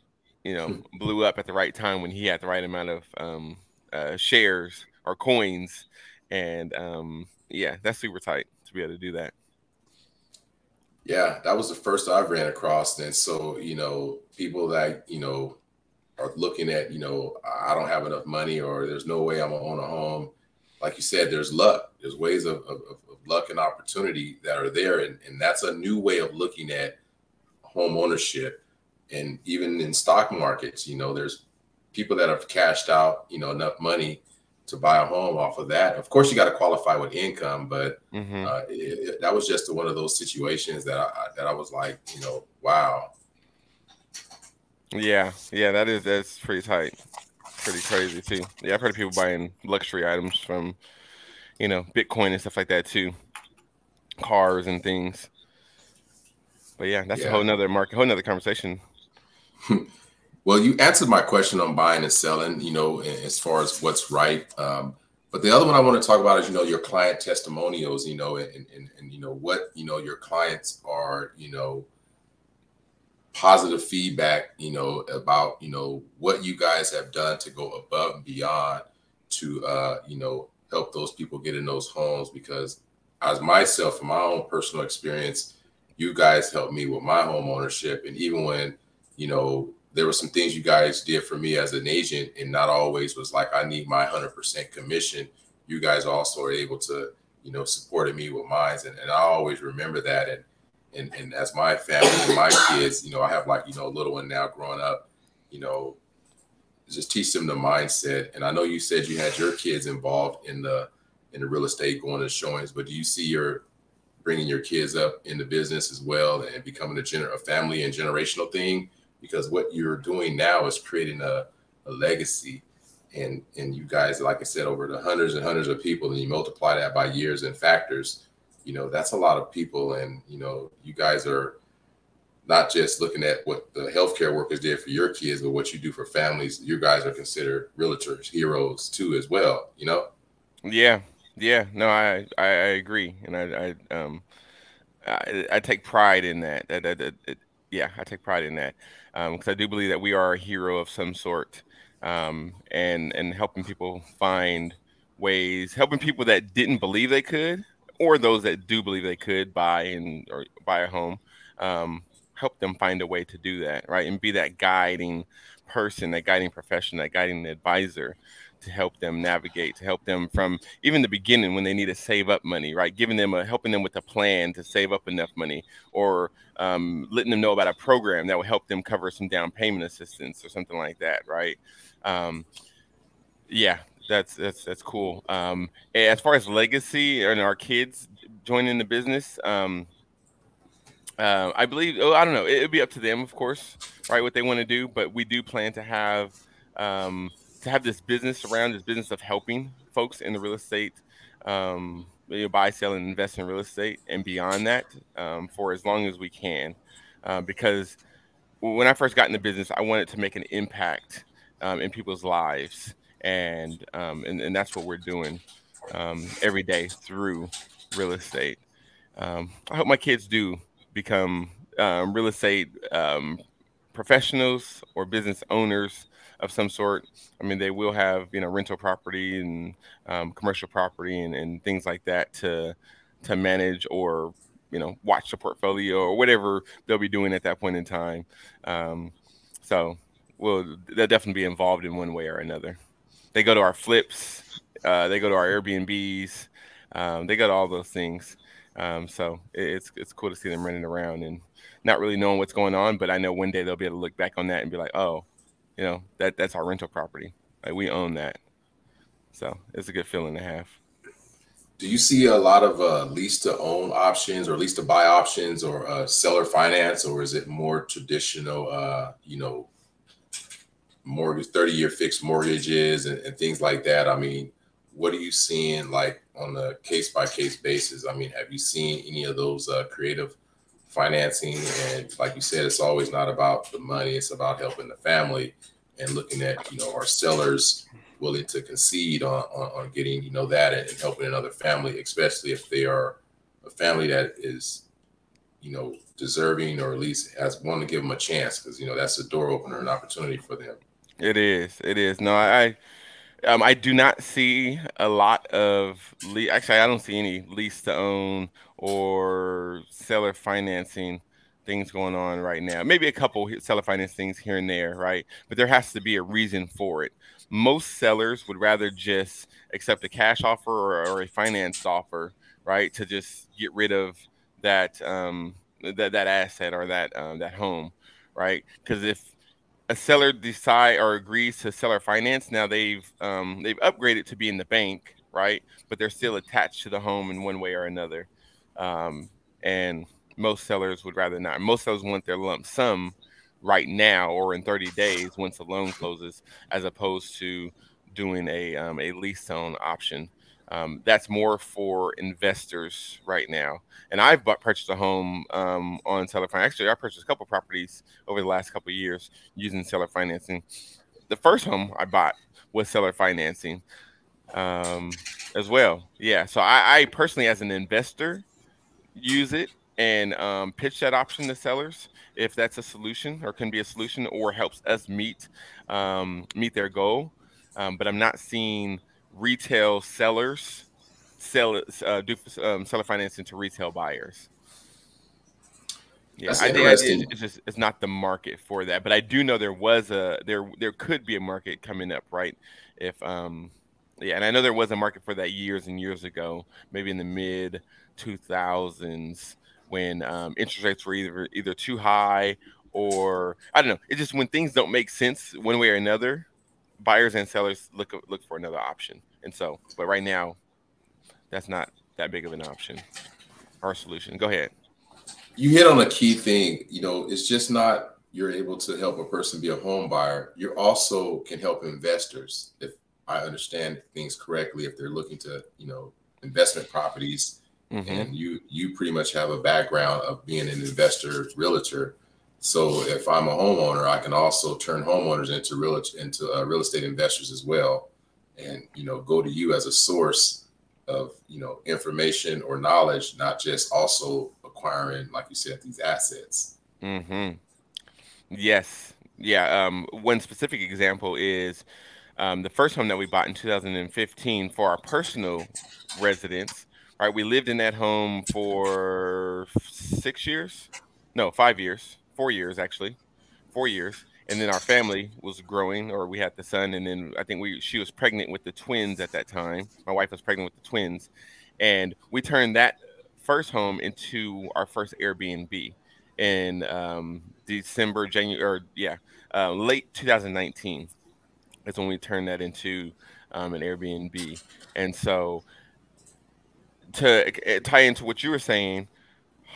[SPEAKER 2] you know, hmm. blew up at the right time when he had the right amount of um, uh, shares or coins, and um, yeah, that's super tight to be able to do that.
[SPEAKER 1] Yeah, that was the first I've ran across, and so you know, people that you know are looking at, you know, I don't have enough money, or there's no way I'm gonna own a home. Like you said, there's luck. There's ways of, of, of luck and opportunity that are there, and, and that's a new way of looking at home ownership and even in stock markets you know there's people that have cashed out you know enough money to buy a home off of that of course you got to qualify with income but mm-hmm. uh, it, it, that was just one of those situations that I, that I was like you know wow
[SPEAKER 2] yeah yeah that is that's pretty tight pretty crazy too yeah i've heard of people buying luxury items from you know bitcoin and stuff like that too cars and things but yeah, that's yeah. a whole nother market, whole nother conversation. *laughs*
[SPEAKER 1] well, you answered my question on buying and selling, you know, as far as what's right. Um, but the other one I want to talk about is, you know, your client testimonials, you know, and, and, and you know, what, you know, your clients are, you know, positive feedback, you know, about, you know, what you guys have done to go above and beyond to, uh, you know, help those people get in those homes because as myself, from my own personal experience, you guys helped me with my home ownership. And even when, you know, there were some things you guys did for me as an agent and not always was like, I need my 100% commission. You guys also are able to, you know, supported me with mine. And, and I always remember that. And, and, and as my family and my kids, you know, I have like, you know, a little one now growing up, you know, just teach them the mindset. And I know you said you had your kids involved in the, in the real estate going to showings, but do you see your bringing your kids up in the business as well and becoming a, gener- a family and generational thing because what you're doing now is creating a, a legacy. And and you guys like i said over the hundreds and hundreds of people and you multiply that by years and factors you know that's a lot of people. And you know you guys are not just looking at what the healthcare workers did for your kids but what you do for families. You guys are considered realtors heroes too as well you know?
[SPEAKER 2] Yeah yeah, no, I I, I agree, and I I um I, I take pride in that. That, that, that, that yeah, I take pride in that because um, I do believe that we are a hero of some sort, um, and and helping people find ways, helping people that didn't believe they could, or those that do believe they could buy and or buy a home, um, help them find a way to do that, right, and be that guiding person, that guiding profession, that guiding advisor to help them navigate, to help them from even the beginning when they need to save up money, right? Giving them a helping them with a plan to save up enough money, or um, letting them know about a program that will help them cover some down payment assistance or something like that, right? Um, yeah, that's that's that's cool. Um, as far as legacy and our kids joining the business, um, uh, I believe. Oh, I don't know. It would be up to them, of course, right? What they want to do, but we do plan to have um, to have this business around this business of helping folks in the real estate, um, you know, buy, sell, and invest in real estate, and beyond that, um, for as long as we can, uh, because when I first got in the business, I wanted to make an impact um, in people's lives, and, um, and and that's what we're doing um, every day through real estate. I hope my kids do become um, real estate um, professionals or business owners of some sort. I mean, they will have you know rental property and um, commercial property and, and things like that to to manage or you know watch the portfolio or whatever they'll be doing at that point in time. Um, so, well, they'll definitely be involved in one way or another. They go to our flips. Uh, they go to our Airbnbs. Um, they go to all those things. Um, so it's it's cool to see them running around and not really knowing what's going on. But I know one day they'll be able to look back on that and be like, oh, you know, that that's our rental property. Like we own that. So it's a good feeling to have.
[SPEAKER 1] Do you see a lot of uh, lease to own options or lease to buy options or uh, seller finance, or is it more traditional, uh, you know, mortgage, 30 year fixed mortgages and, and things like that? I mean, what are you seeing like on a case by case basis? I mean, have you seen any of those uh, creative financing? And like you said, it's always not about the money; it's about helping the family and looking at you know our sellers willing to concede on on, on getting you know that and, and helping another family, especially if they are a family that is you know deserving or at least has want to give them a chance because you know that's a door opener, an opportunity for them.
[SPEAKER 2] It is. It is. No, I um, I do not see a lot of le- actually I don't see any lease to own or seller financing things going on right now. Maybe a couple seller finance things here and there, right? But there has to be a reason for it. Most sellers would rather just accept a cash offer or, or a financed offer, right, to just get rid of that um, that that asset or that um, that home, right? Because if a seller decide or agrees to seller finance, now they've um, they've upgraded to be in the bank, right? But they're still attached to the home in one way or another. Um, and most sellers would rather not. Most sellers want their lump sum right now or in 30 days once the loan closes, as opposed to doing a um, a lease own option. Um, that's more for investors right now. And I've bought, purchased a home um, on seller finance. Actually, I purchased a couple properties over the last couple years using seller financing. The first home I bought was seller financing um, as well. Yeah. So I, I, personally, as an investor, use it and um, pitch that option to sellers if that's a solution or can be a solution or helps us meet um, meet their goal. Um, but I'm not seeing retail sellers sell uh, do um, seller financing to retail buyers. Yeah, That's I think it's just it's not the market for that, but I do know there was a there there could be a market coming up, right? If um yeah, and I know there was a market for that years and years ago, maybe in the mid 2000s when um, interest rates were either either too high or I don't know. It just when things don't make sense one way or another, buyers and sellers look look for another option. And so, but right now, that's not that big of an option or solution. Go ahead.
[SPEAKER 1] You hit on a key thing. You know, it's just not you're able to help a person be a home buyer. You also can help investors if I understand things correctly. If they're looking to, you know, investment properties, mm-hmm. and you you pretty much have a background of being an investor, realtor so if I'm a homeowner, I can also turn homeowners into real into uh, real estate investors as well, and you know go to you as a source of you know information or knowledge, not just also acquiring, like you said, these assets.
[SPEAKER 2] Hmm. Yes. Yeah. Um, one specific example is um, the first home that we bought in 2015 for our personal residence. Right, we lived in that home for six years, no, five years. Four years actually, four years, and then our family was growing, or we had the son, and then I think we she was pregnant with the twins at that time. My wife was pregnant with the twins, and we turned that first home into our first Airbnb in um, December, January, or yeah, uh, late 2019 is when we turned that into um, an Airbnb. And so to tie into what you were saying,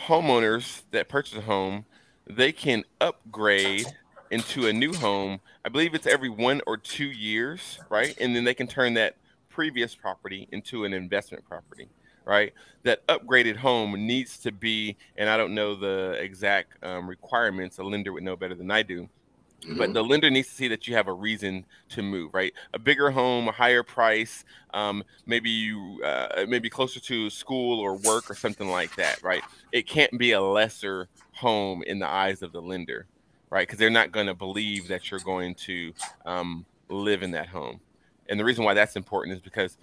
[SPEAKER 2] homeowners that purchase a home, they can upgrade into a new home. I believe it's every one or two years, right? And then they can turn that previous property into an investment property, right? That upgraded home needs to be, and I don't know the exact um, requirements. A lender would know better than I do Mm-hmm. But the lender needs to see that you have a reason to move, right? A bigger home, a higher price, um, maybe you uh, maybe closer to school or work or something like that, right? It can't be a lesser home in the eyes of the lender, right? Because they're not going to believe that you're going to um, live in that home. And the reason why that's important is because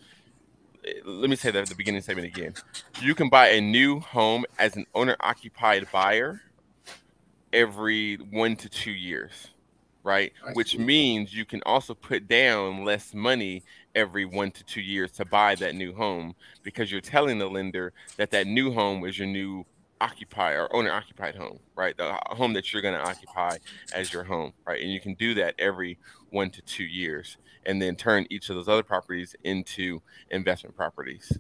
[SPEAKER 2] eh, let me say that at the beginning statement again. You can buy a new home as an owner occupied buyer every one to two years right? I Which see. means you can also put down less money every one to two years to buy that new home because you're telling the lender that that new home is your new occupier or owner occupied home, right? The uh, home that you're going to occupy as your home, right? And you can do that every one to two years and then turn each of those other properties into investment properties.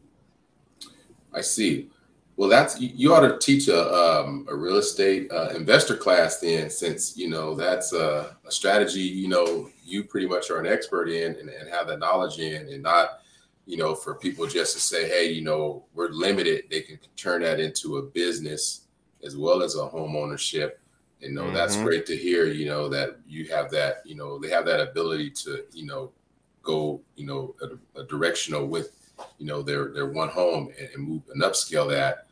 [SPEAKER 1] I see. Well, that's you ought to teach a um, a real estate uh, investor class then, since you know that's a, a, strategy you know you pretty much are an expert in and, and, have the knowledge in, and not you know for people just to say, hey, you know, we're limited. They can turn that into a business as well as a home ownership. And you know mm-hmm. that's great to hear. You know that you have that. You know they have that ability to you know go you know a, a directional with you know their their one home and, and move and upscale that.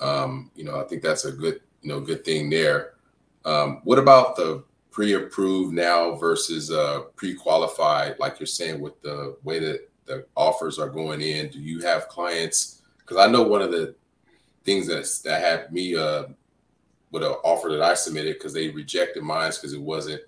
[SPEAKER 1] Um, you know, I think that's a good you know good thing there. Um, what about the pre-approved now versus uh, pre-qualified? Like you're saying, with the way that the offers are going in, do you have clients? Because I know one of the things that that had me uh, with an offer that I submitted because they rejected mine because it wasn't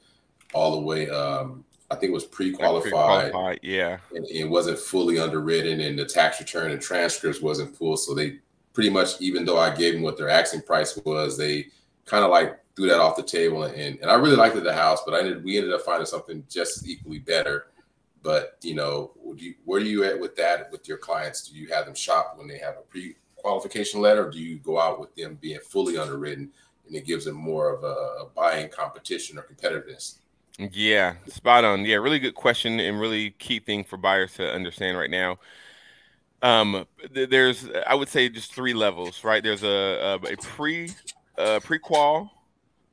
[SPEAKER 1] all the way um, I think it was pre-qualified. pre-qualified
[SPEAKER 2] yeah.
[SPEAKER 1] And it wasn't fully underwritten and the tax return and transcripts wasn't full. So they pretty much, even though I gave them what their asking price was, they kind of like threw that off the table. And, and I really liked the house, but I ended, we ended up finding something just as equally better. But, you know, you, where are you at with that with your clients? Do you have them shop when they have a pre-qualification letter? Or do you go out with them being fully underwritten and it gives them more of a, a buying competition or competitiveness?
[SPEAKER 2] Yeah, spot on. Yeah, really good question and really key thing for buyers to understand right now. Um, there's I would say just three levels, right? There's a a, a pre a pre-qual,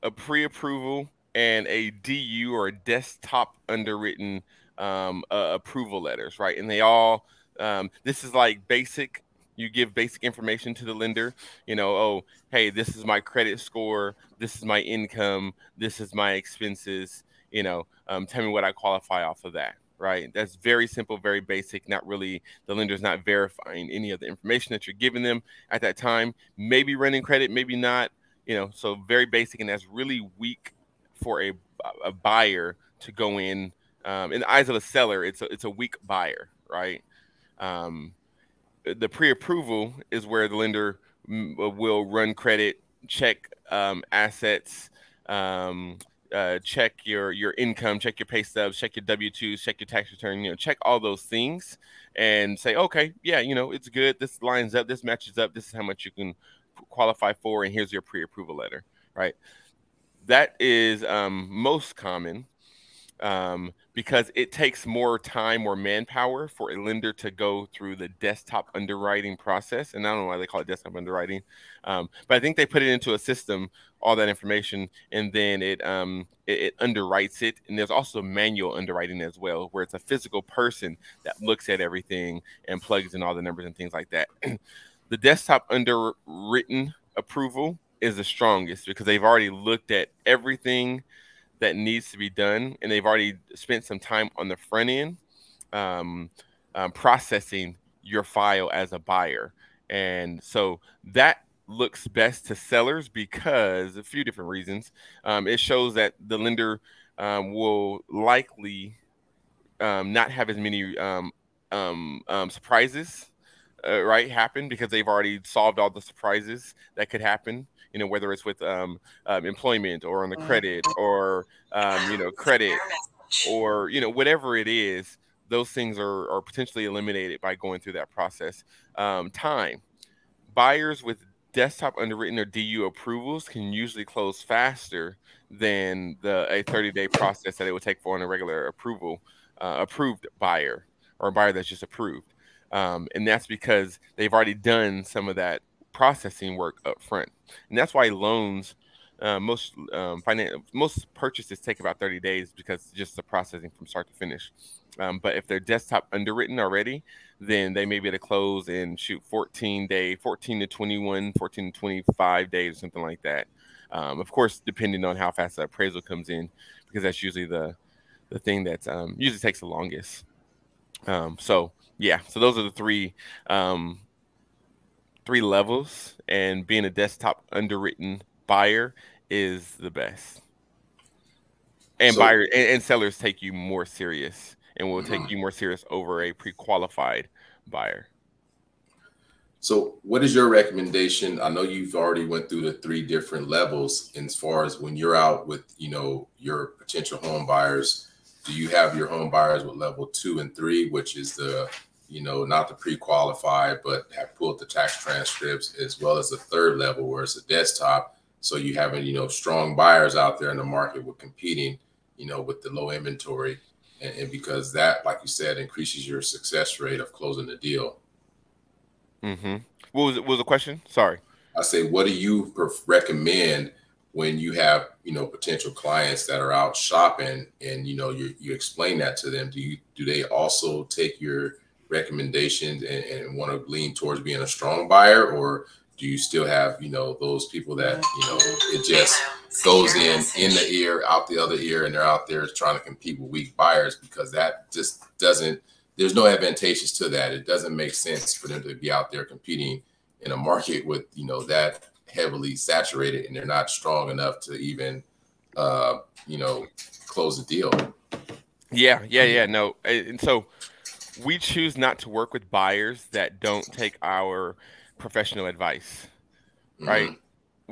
[SPEAKER 2] a pre-approval, and a DU or a desktop underwritten um, uh, approval letters, right? And they all um, this is like basic. You give basic information to the lender. You know, oh, hey, this is my credit score. This is my income. This is my expenses you know, um, tell me what I qualify off of that, right? That's very simple, very basic. Not really, the lender's not verifying any of the information that you're giving them at that time. Maybe running credit, maybe not, you know, so very basic. And that's really weak for a, a buyer to go in. Um, in the eyes of a seller, it's a, it's a weak buyer, right? Um, the pre-approval is where the lender will run credit, check um, assets, um, uh, check your your income, check your pay stubs, check your W twos, check your tax return. You know, check all those things and say, okay, yeah, you know, it's good. This lines up. This matches up. This is how much you can qualify for, and here's your pre-approval letter. Right. That is um, most common um, because it takes more time or manpower for a lender to go through the desktop underwriting process. And I don't know why they call it desktop underwriting, um, but I think they put it into a system, all that information, and then it, um, it, it underwrites it. And there's also manual underwriting as well, where it's a physical person that looks at everything and plugs in all the numbers and things like that. *clears throat* the desktop underwritten approval is the strongest because they've already looked at everything that needs to be done, and they've already spent some time on the front end um, um, processing your file as a buyer. And so that looks best to sellers because a few different reasons. Um, it shows that the lender um, will likely um, not have as many um, surprises, uh, right, happen because they've already solved all the surprises that could happen. You know, whether it's with um, um, employment or on the credit or um, you know credit or you know whatever it is, those things are, are potentially eliminated by going through that process. Um, time buyers with desktop underwritten or DU approvals can usually close faster than the a 30 day process that it would take for an irregular approval uh, approved buyer or a buyer that's just approved. Um, and that's because they've already done some of that processing work up front. And that's why loans, uh, most um, finan- most purchases take about 30 days because just the processing from start to finish. Um, but if they're desktop underwritten already, then they may be able to close in shoot 14 day, 14 to 21, 14 to 25 days, something like that. Um, of course, depending on how fast the appraisal comes in, because that's usually the the thing that um, usually takes the longest. Um, so yeah, so those are the three um, three levels, and being a desktop underwritten buyer is the best. And so, buyer and, and, sellers take you more serious, and will take mm-hmm. you more serious over a pre-qualified buyer.
[SPEAKER 1] So, what is your recommendation? I know you've already went through the three different levels as far as when you're out with, you know, your potential home buyers. Do you have your home buyers with level two and three, which is the, you know, not the pre-qualified, but have pulled the tax transcripts, as well as the third level where it's a desktop. So you having, you know, strong buyers out there in the market with competing, you know, with the low inventory, and, and because that, like you said, increases your success rate of closing the deal.
[SPEAKER 2] Mm-hmm. What was what was the question? Sorry.
[SPEAKER 1] I say, what do you recommend when you have you know potential clients that are out shopping and you know you you explain that to them? Do you do they also take your recommendations and, and want to lean towards being a strong buyer, or do you still have you know those people that you know it just goes in in the ear, out the other ear, and they're out there trying to compete with weak buyers because that just doesn't there's no advantageous to that. It doesn't make sense for them to be out there competing in a market with you know that heavily saturated and they're not strong enough to even uh, you know close the deal.
[SPEAKER 2] Yeah, yeah, yeah. No, and so we choose not to work with buyers that don't take our professional advice, right? Mm-hmm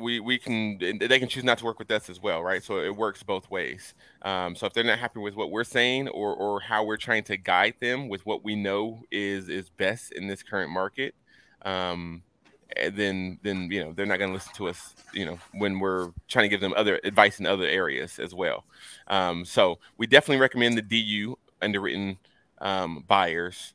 [SPEAKER 2] we we can they can choose not to work with us as well, right? So it works both ways. Um, so if they're not happy with what we're saying or or how we're trying to guide them with what we know is is best in this current market, um, eh, then then you know they're not going to listen to us. You know when we're trying to give them other advice in other areas as well. Um, so we definitely recommend the DU underwritten um, buyers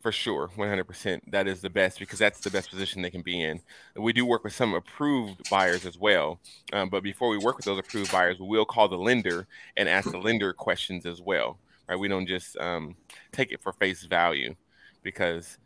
[SPEAKER 2] for sure 100% that is the best because that's the best position they can be in. We do work with some approved buyers as well um, but before we work with those approved buyers we will call the lender and ask the lender questions as well right? We don't just um, take it for face value because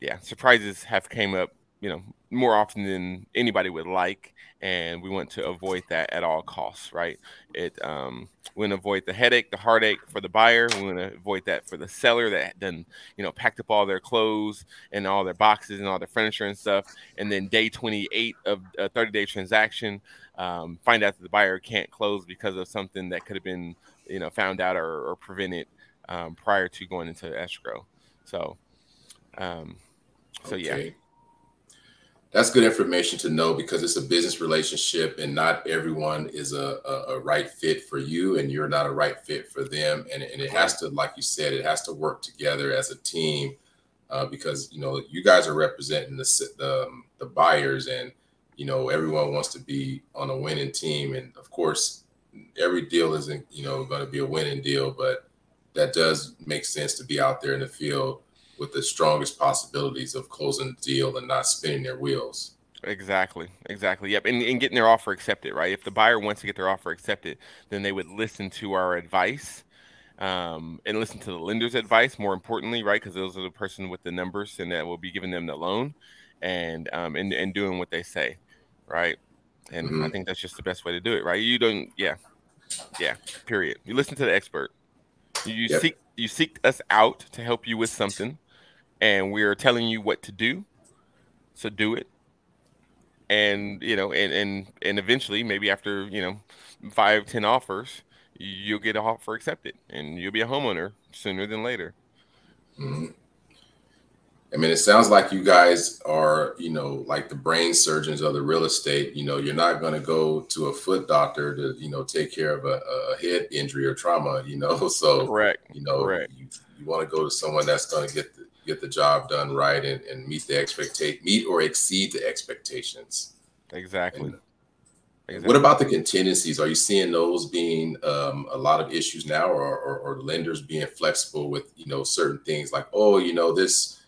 [SPEAKER 2] yeah surprises have came up you know more often than anybody would like and we want to avoid that at all costs right? It um, we want to avoid the headache the heartache for the buyer. We want to avoid that for the seller that then you know packed up all their clothes and all their boxes and all their furniture and stuff and then day 28 of a 30 day transaction um, find out that the buyer can't close because of something that could have been you know found out or, or prevented um, prior to going into escrow. So um, so okay. yeah
[SPEAKER 1] that's good information to know because it's a business relationship and not everyone is a, a, a, right fit for you and you're not a right fit for them. And, and it has to like you said it has to work together as a team uh, because you know you guys are representing the, the, um, the buyers and you know everyone wants to be on a winning team. And of course every deal isn't you know going to be a winning deal but that does make sense to be out there in the field with the strongest possibilities of closing the deal and not spinning their wheels.
[SPEAKER 2] Exactly. Exactly. Yep. And, and getting their offer accepted, right? If the buyer wants to get their offer accepted, then they would listen to our advice um, and listen to the lender's advice, more importantly, right? Because those are the person with the numbers and that will be giving them the loan and, um, and, and doing what they say, right? And mm-hmm. I think that's just the best way to do it, right? You don't, yeah. Yeah. Period. You listen to the expert. You, yep. seek you seek us out to help you with something and we're telling you what to do. So do it. And you know, and and and eventually, maybe after you know five, ten offers, you'll get an offer accepted and you'll be a homeowner sooner than later.
[SPEAKER 1] Mm-hmm. I mean, it sounds like you guys are, you know, like the brain surgeons of the real estate. You know, you're not going to go to a foot doctor to, you know, take care of a, a head injury or trauma. You know, *laughs* so
[SPEAKER 2] correct.
[SPEAKER 1] You know,
[SPEAKER 2] correct.
[SPEAKER 1] you, you want to go to someone that's going to get the, get the job done right and, and meet the expectation, meet or exceed the expectations.
[SPEAKER 2] Exactly. And,
[SPEAKER 1] Exactly. What about the contingencies? Are you seeing those being um, a lot of issues now, or, or, or, lenders being flexible with you know certain things like, oh, you know, this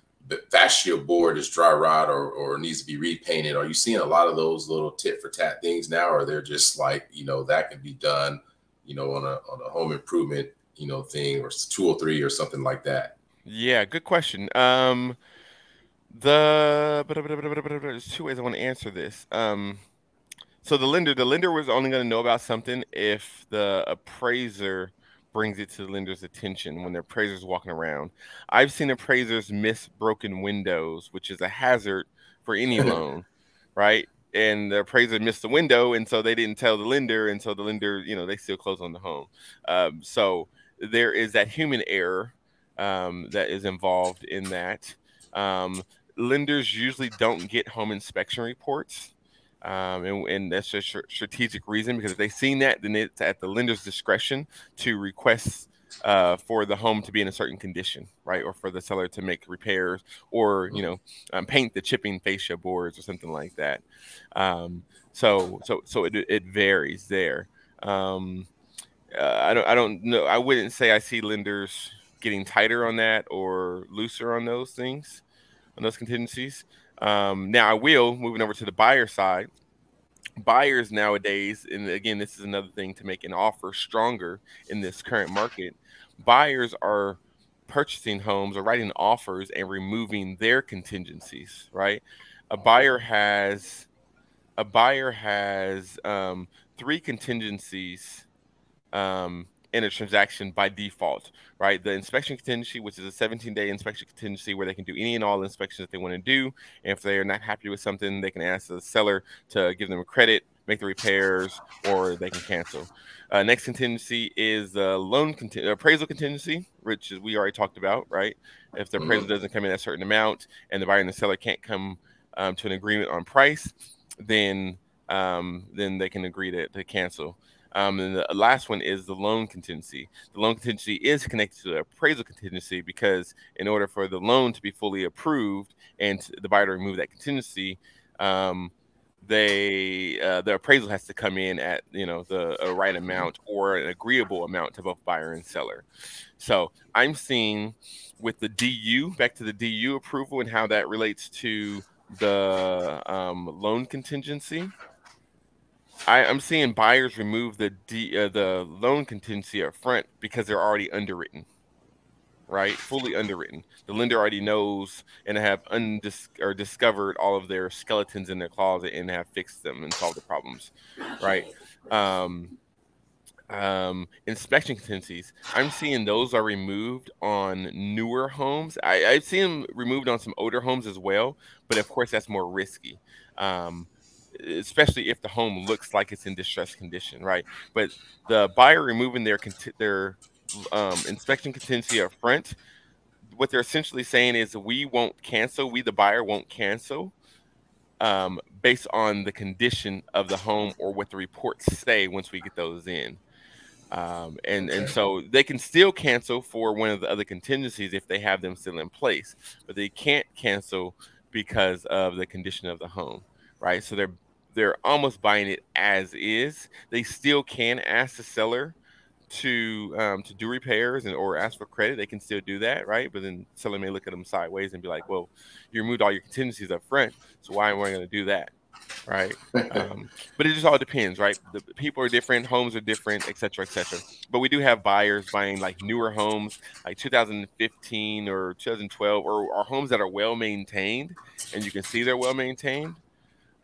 [SPEAKER 1] fascia board is dry rot or, or needs to be repainted? Are you seeing a lot of those little tit for tat things now, or they're just like you know that can be done, you know, on a on a home improvement you know thing or two or three or something like that?
[SPEAKER 2] Yeah, good question. Um, the there's two ways I want to answer this. Um, so the lender, the lender was only going to know about something if the appraiser brings it to the lender's attention when the appraiser's walking around. I've seen appraisers miss broken windows, which is a hazard for any *laughs* loan, right? And the appraiser missed the window, and so they didn't tell the lender, and so the lender, you know, they still close on the home. Um, so there is that human error um, that is involved in that. Um, lenders usually don't get home inspection reports um, and, and, that's a strategic reason because if they've seen that, then it's at the lender's discretion to request uh, for the home to be in a certain condition, right? Or for the seller to make repairs or, you know, um, paint the chipping fascia boards or something like that. Um, so, so, so it, it varies there. Um, uh, I don't, I don't know. I wouldn't say I see lenders getting tighter on that or looser on those things, on those contingencies. Um, now I will moving over to the buyer side. Buyers nowadays, and again, this is another thing to make an offer stronger in this current market. Buyers are purchasing homes or writing offers and removing their contingencies. Right, a buyer has a buyer has um, three contingencies um, in a transaction by default, right? The inspection contingency, which is a 17 day inspection contingency where they can do any and all inspections that they want to do. And if they're not happy with something, they can ask the seller to give them a credit, make the repairs, or they can cancel. Uh, next contingency is the loan conti- appraisal contingency, which is, we already talked about, right? If the appraisal doesn't come in a certain amount and the buyer and the seller can't come um, to an agreement on price, then um, then they can agree to, to cancel. Um, and the last one is the loan contingency. The loan contingency is connected to the appraisal contingency because in order for the loan to be fully approved and the buyer to remove that contingency, um, they uh, the appraisal has to come in at you know the right amount or an agreeable amount to both buyer and seller. So I'm seeing with the DU back to the DU approval and how that relates to the um, loan contingency. I, am seeing buyers remove the D, uh, the loan contingency up front because they're already underwritten, right? Fully underwritten. The lender already knows and have undis- or discovered all of their skeletons in their closet and have fixed them and solved the problems, right? Um, um, inspection contingencies. I'm seeing those are removed on newer homes. I, I've seen them removed on some older homes as well, but of course that's more risky. Um, especially if the home looks like it's in distressed condition, right? But the buyer removing their their um, inspection contingency up front, what they're essentially saying is we won't cancel, we the buyer won't cancel um, based on the condition of the home or what the reports say once we get those in. Um, and and so they can still cancel for one of the other contingencies if they have them still in place, but they can't cancel because of the condition of the home, right? So they're they're almost buying it as is. They still can ask the seller to um, to do repairs and or ask for credit. They can still do that, right? But then seller may look at them sideways and be like, "Well, you removed all your contingencies up front, so why am I going to do that?" Right? *laughs* um, but it just all depends, right? The people are different, homes are different, etc., etc. But we do have buyers buying like newer homes, like 2015 or 2012, or, or homes that are well maintained, and you can see they're well maintained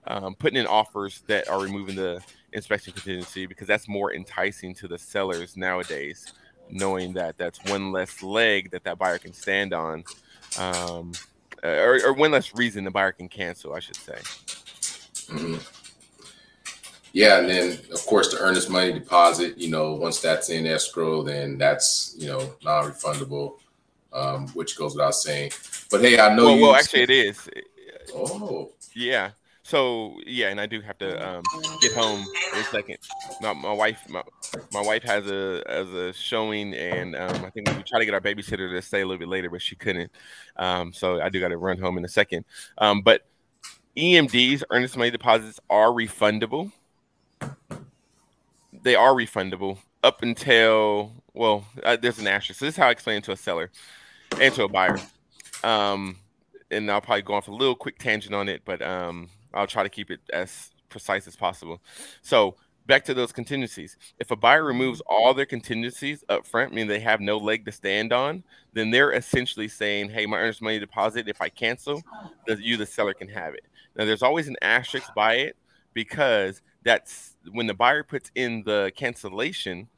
[SPEAKER 2] um, putting in offers that are removing the inspection contingency because that's more enticing to the sellers nowadays, knowing that that's one less leg that that buyer can stand on, um, or, or, one less reason the buyer can cancel, I should say.
[SPEAKER 1] Mm-hmm. *clears throat* Yeah, and then of course the earnest money deposit. You know, once that's in escrow, then that's you know non-refundable, um, which goes without saying. But hey, I know
[SPEAKER 2] well,
[SPEAKER 1] you.
[SPEAKER 2] Well, actually, it is.
[SPEAKER 1] Oh.
[SPEAKER 2] Yeah. So yeah, and I do have to um, get home in a second. My, my wife, my, my wife has a as a showing, and um, I think we try to get our babysitter to stay a little bit later, but she couldn't. Um, so I do got to run home in a second. Um, but EMDs, earnest money deposits, are refundable. They are refundable up until well, uh, there's an asterisk. So this is how I explain it to a seller and to a buyer. Um, and I'll probably go off a little quick tangent on it, but um, I'll try to keep it as precise as possible. So back to those contingencies. If a buyer removes all their contingencies up front, meaning they have no leg to stand on, then they're essentially saying, "Hey, my earnest money deposit, if I cancel, you, the seller, can have it." Now, there's always an asterisk by it because that's when the buyer puts in the cancellation,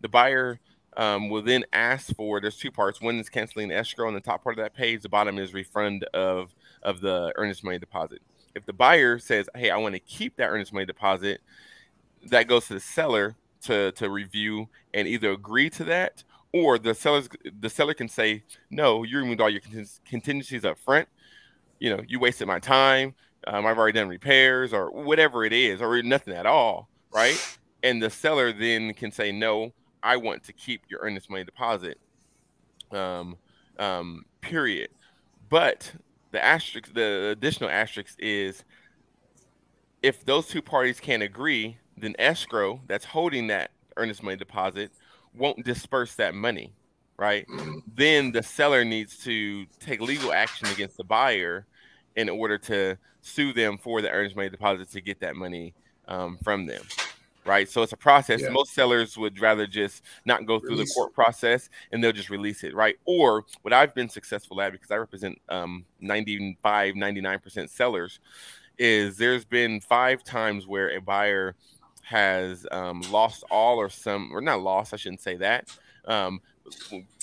[SPEAKER 2] the buyer um, will then ask for. There's two parts. One is canceling escrow on the top part of that page. The bottom is refund of of the earnest money deposit. If the buyer says, "Hey, I want to keep that earnest money deposit," that goes to the seller to to review and either agree to that, or the sellers the seller can say, "No, you removed all your contingencies up front. You know, you wasted my time. Um, I've already done repairs, or whatever it is, or nothing at all, right?" And the seller then can say, "No, I want to keep your earnest money deposit." Um, um, period. But the asterisk, the additional asterisk is if those two parties can't agree, then escrow that's holding that earnest money deposit won't disperse that money, right? Then the seller needs to take legal action against the buyer in order to sue them for the earnest money deposit to get that money um, from them right? So it's a process. Yeah. Most sellers would rather just not go through release. the court process and they'll just release it, right? Or what I've been successful at because I represent um, 95, 99% sellers is there's been five times where a buyer has um, lost all or some, or not lost, I shouldn't say that. Um,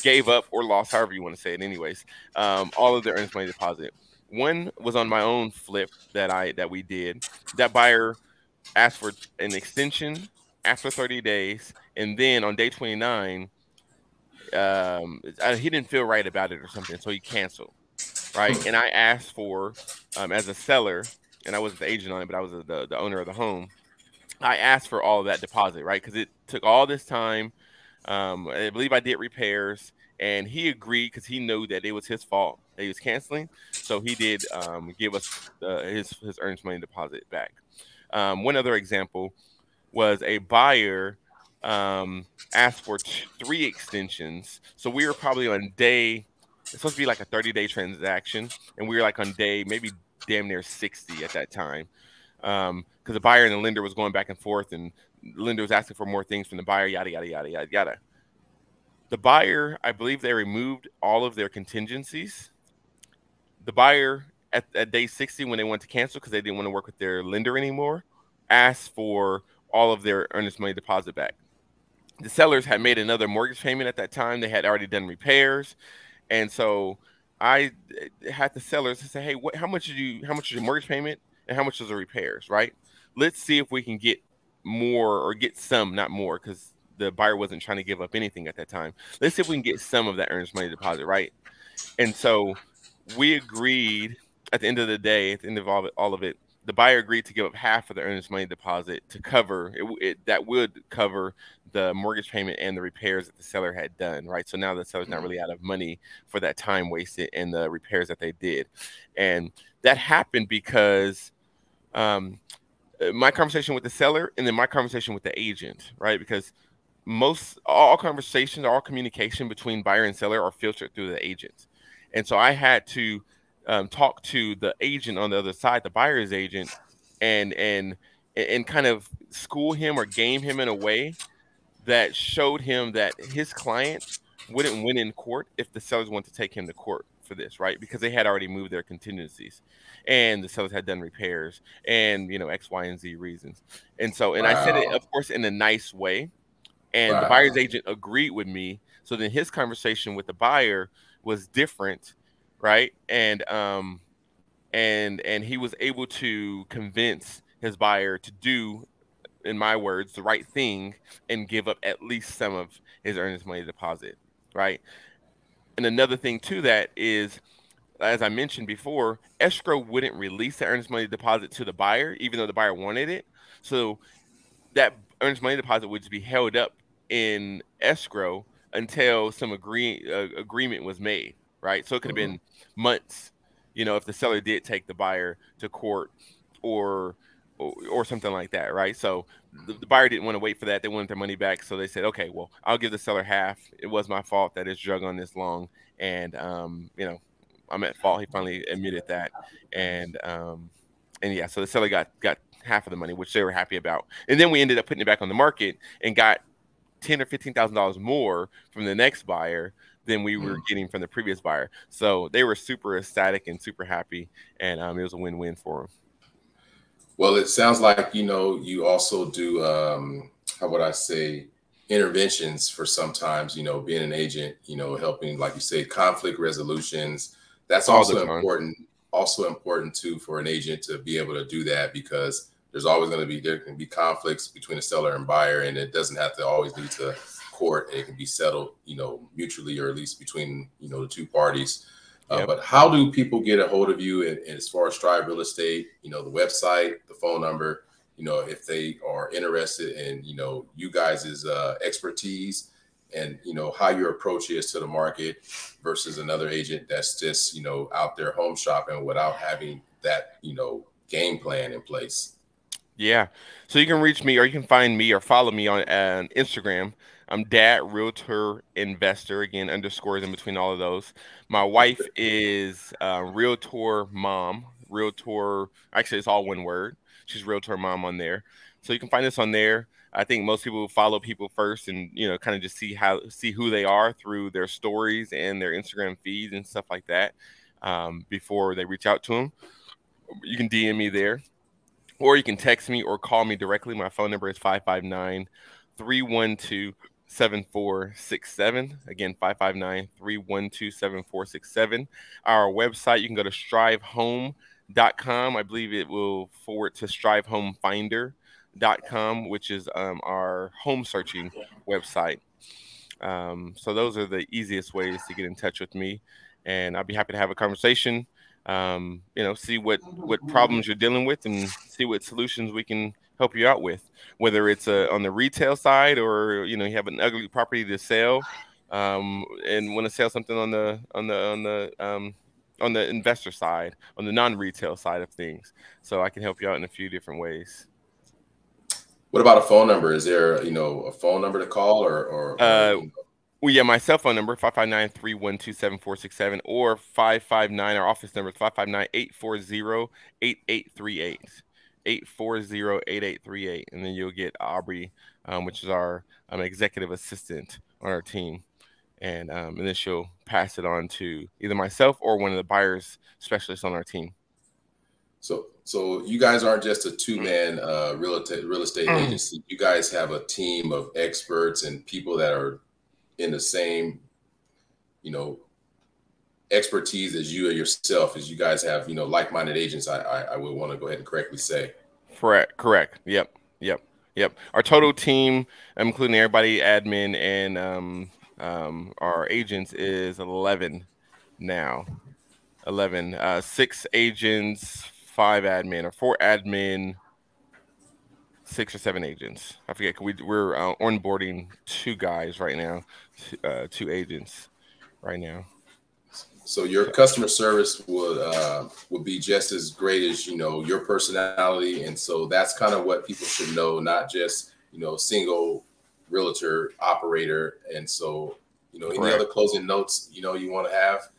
[SPEAKER 2] gave up or lost, however you want to say it, anyways, um, all of their earnest money deposit. One was on my own flip that I that we did. That buyer asked for an extension after 30 days, and then on day 29, um, he didn't feel right about it or something, so he canceled. Right, and I asked for, um, as a seller, and I wasn't the agent on it, but I was the, the owner of the home. I asked for all that deposit, right? Because it took all this time. Um, I believe I did repairs, and he agreed because he knew that it was his fault that he was canceling. So he did um, give us uh, his his earnest money deposit back. Um, one other example was a buyer um, asked for t- three extensions. So we were probably on day, it's supposed to be like a 30 day transaction. And we were like on day maybe damn near 60 at that time. Because um, the buyer and the lender was going back and forth, and the lender was asking for more things from the buyer, yada, yada, yada, yada, yada. The buyer, I believe they removed all of their contingencies. The buyer at, at day 60 when they went to cancel because they didn't want to work with their lender anymore, asked for all of their earnest money deposit back. The sellers had made another mortgage payment at that time. They had already done repairs. And so I eh, had the sellers say, Hey, what how much did you how much is your mortgage payment and how much is the repairs, right? Let's see if we can get more or get some, not more, because the buyer wasn't trying to give up anything at that time. Let's see if we can get some of that earnest money deposit, right? And so we agreed at the end of the day, at the end of all of it, all of it the buyer agreed to give up half of the earnest money deposit to cover it, it, that would cover the mortgage payment and the repairs that the seller had done right? So now the seller's not mm-hmm. really out of money for that time wasted and the repairs that they did. And that happened because um, uh, my conversation with the seller and then my conversation with the agent right? Because most all conversations all communication between buyer and seller are filtered through the agent. And so i had to um, talk to the agent on the other side, the buyer's agent, and and and kind of school him or game him in a way that showed him that his client wouldn't win in court if the sellers want to take him to court for this, right? Because they had already moved their contingencies and the sellers had done repairs and you know X, Y, and Z reasons. And so, and wow. I said it, of course, in a nice way. And wow. the buyer's agent agreed with me. So then his conversation with the buyer was different right? And um, and and he was able to convince his buyer to do in my words, the right thing and give up at least some of his earnest money deposit, right? And another thing to that is, as I mentioned before, escrow wouldn't release the earnest money deposit to the buyer, even though the buyer wanted it. So that earnest money deposit would be held up in escrow until some agree uh, agreement was made, right? So it could have mm-hmm. been months, you know, if the seller did take the buyer to court or or, or something like that, right? So the, the, buyer didn't want to wait for that; they wanted their money back, so they said, "Okay, well, I'll give the seller half. It was my fault that it's drug on this long, and um, you know, I'm at fault." He finally admitted that, and um, and yeah, so the seller got got half of the money, which they were happy about, and then we ended up putting it back on the market and got ten or fifteen thousand dollars more from the next buyer than we were mm. getting from the previous buyer. So they were super ecstatic and super happy, and um, it was a win-win for them.
[SPEAKER 1] Well, it sounds like you know you also do um, how would I say interventions for sometimes you know being an agent, you know helping like you say conflict resolutions. That's also important. Also important too for an agent to be able to do that because there's always going to be there can be conflicts between a seller and buyer, and it doesn't have to always lead to court. It can be settled, you know, mutually or at least between you know the two parties. Uh, yep. But how do people get a hold of you? And, and, as far as Strive Real Estate, you know, the website, the phone number, you know, if they are interested in, you know, you guys' uh, expertise and, you know, how your approach is to the market versus another agent that's just, you know, out there home shopping without having that, you know, game plan in place.
[SPEAKER 2] Yeah. So you can reach me or you can find me or follow me on uh, Instagram. I'm dad, realtor, investor. Again, underscores in between all of those. My wife is uh, realtor mom. Realtor, actually, it's all one word. She's realtor mom on there. So you can find us on there. I think most people follow people first and you know kind of just see how see who they are through their stories and their Instagram feeds and stuff like that um, before they reach out to them. You can DM me there or you can text me or call me directly. My phone number is 559 312 7467. Again, 559 312 7467. Our website, you can go to strivehome.com. I believe it will forward to strivehomefinder.com, which is um, our home searching website. Um, so, those are the easiest ways to get in touch with me. And I'll be happy to have a conversation um, you know, see what what problems you're dealing with and see what solutions we can help you out with. Whether it's uh, on the retail side or you know you have an ugly property to sell um, and want to sell something on the on the on the um, on the investor side, on the non-retail side of things. So I can help you out in a few different ways.
[SPEAKER 1] What about a phone number? Is there, you know, a phone number to call or, or,
[SPEAKER 2] uh, well, yeah, my cell phone number, 559-312-7467 or 559, our office number is 559-840-8838. 840-8838. And then you'll get Aubrey, um, which is our um, executive assistant on our team. And, um, and then she'll pass it on to either myself or one of the buyers specialists on our team.
[SPEAKER 1] So, so you guys aren't just a two-man uh, real estate real estate mm. agency. You guys have a team of experts and people that are in the same, you know, expertise as you or yourself, as you guys have, you know, like-minded agents. I I, I would want to go ahead and correctly say.
[SPEAKER 2] Correct. Correct. Yep. Yep. Yep. Our total team, including everybody, admin and um, um, our agents, is eleven now. Eleven. Uh, six agents, five admin, or four admin, six or seven agents. I forget. We, we're uh, onboarding two guys right now, uh, two agents right now.
[SPEAKER 1] So your customer service would uh, would be just as great as you know your personality, and so that's kind of what people should know, not just you know single realtor operator. And so you know, any Correct. other closing notes you know you want to have,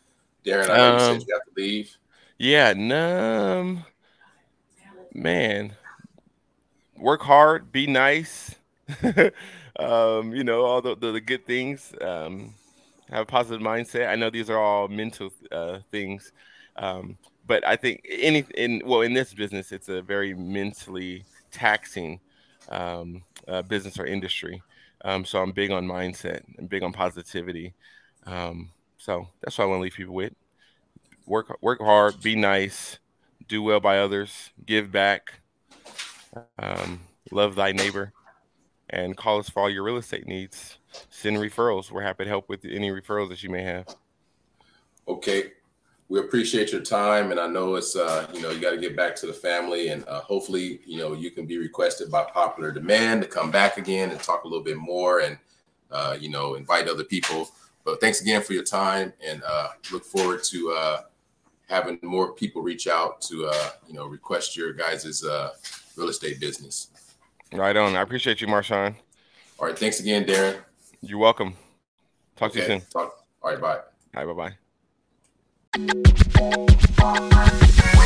[SPEAKER 1] Darren? I know um, you said um, you have to leave.
[SPEAKER 2] Yeah, um, man, work hard, be nice. *laughs* um, you know, all the, the, the good things. Um, have a positive mindset. I know these are all mental uh, things, um, but I think any in well in this business, it's a very mentally taxing um, uh, business or industry. Um, so I'm big on mindset and big on positivity. Um, so that's what I want to leave people with. Work work hard, be nice, do well by others, give back. Um, love thy neighbor, and call us for all your real estate needs. Send referrals. We're happy to help with any referrals that you may have.
[SPEAKER 1] Okay. We appreciate your time, and I know it's uh, you know you got to get back to the family, and uh, hopefully you know you can be requested by popular demand to come back again and talk a little bit more, and uh, you know invite other people. But thanks again for your time, and uh, look forward to uh, having more people reach out to uh, you know request your guys' uh, real estate business.
[SPEAKER 2] Right on. I appreciate you, Marshawn.
[SPEAKER 1] All right. Thanks again, Darren.
[SPEAKER 2] You're welcome. Talk okay. to you soon.
[SPEAKER 1] Talk. All right. Bye.
[SPEAKER 2] All right. Bye bye.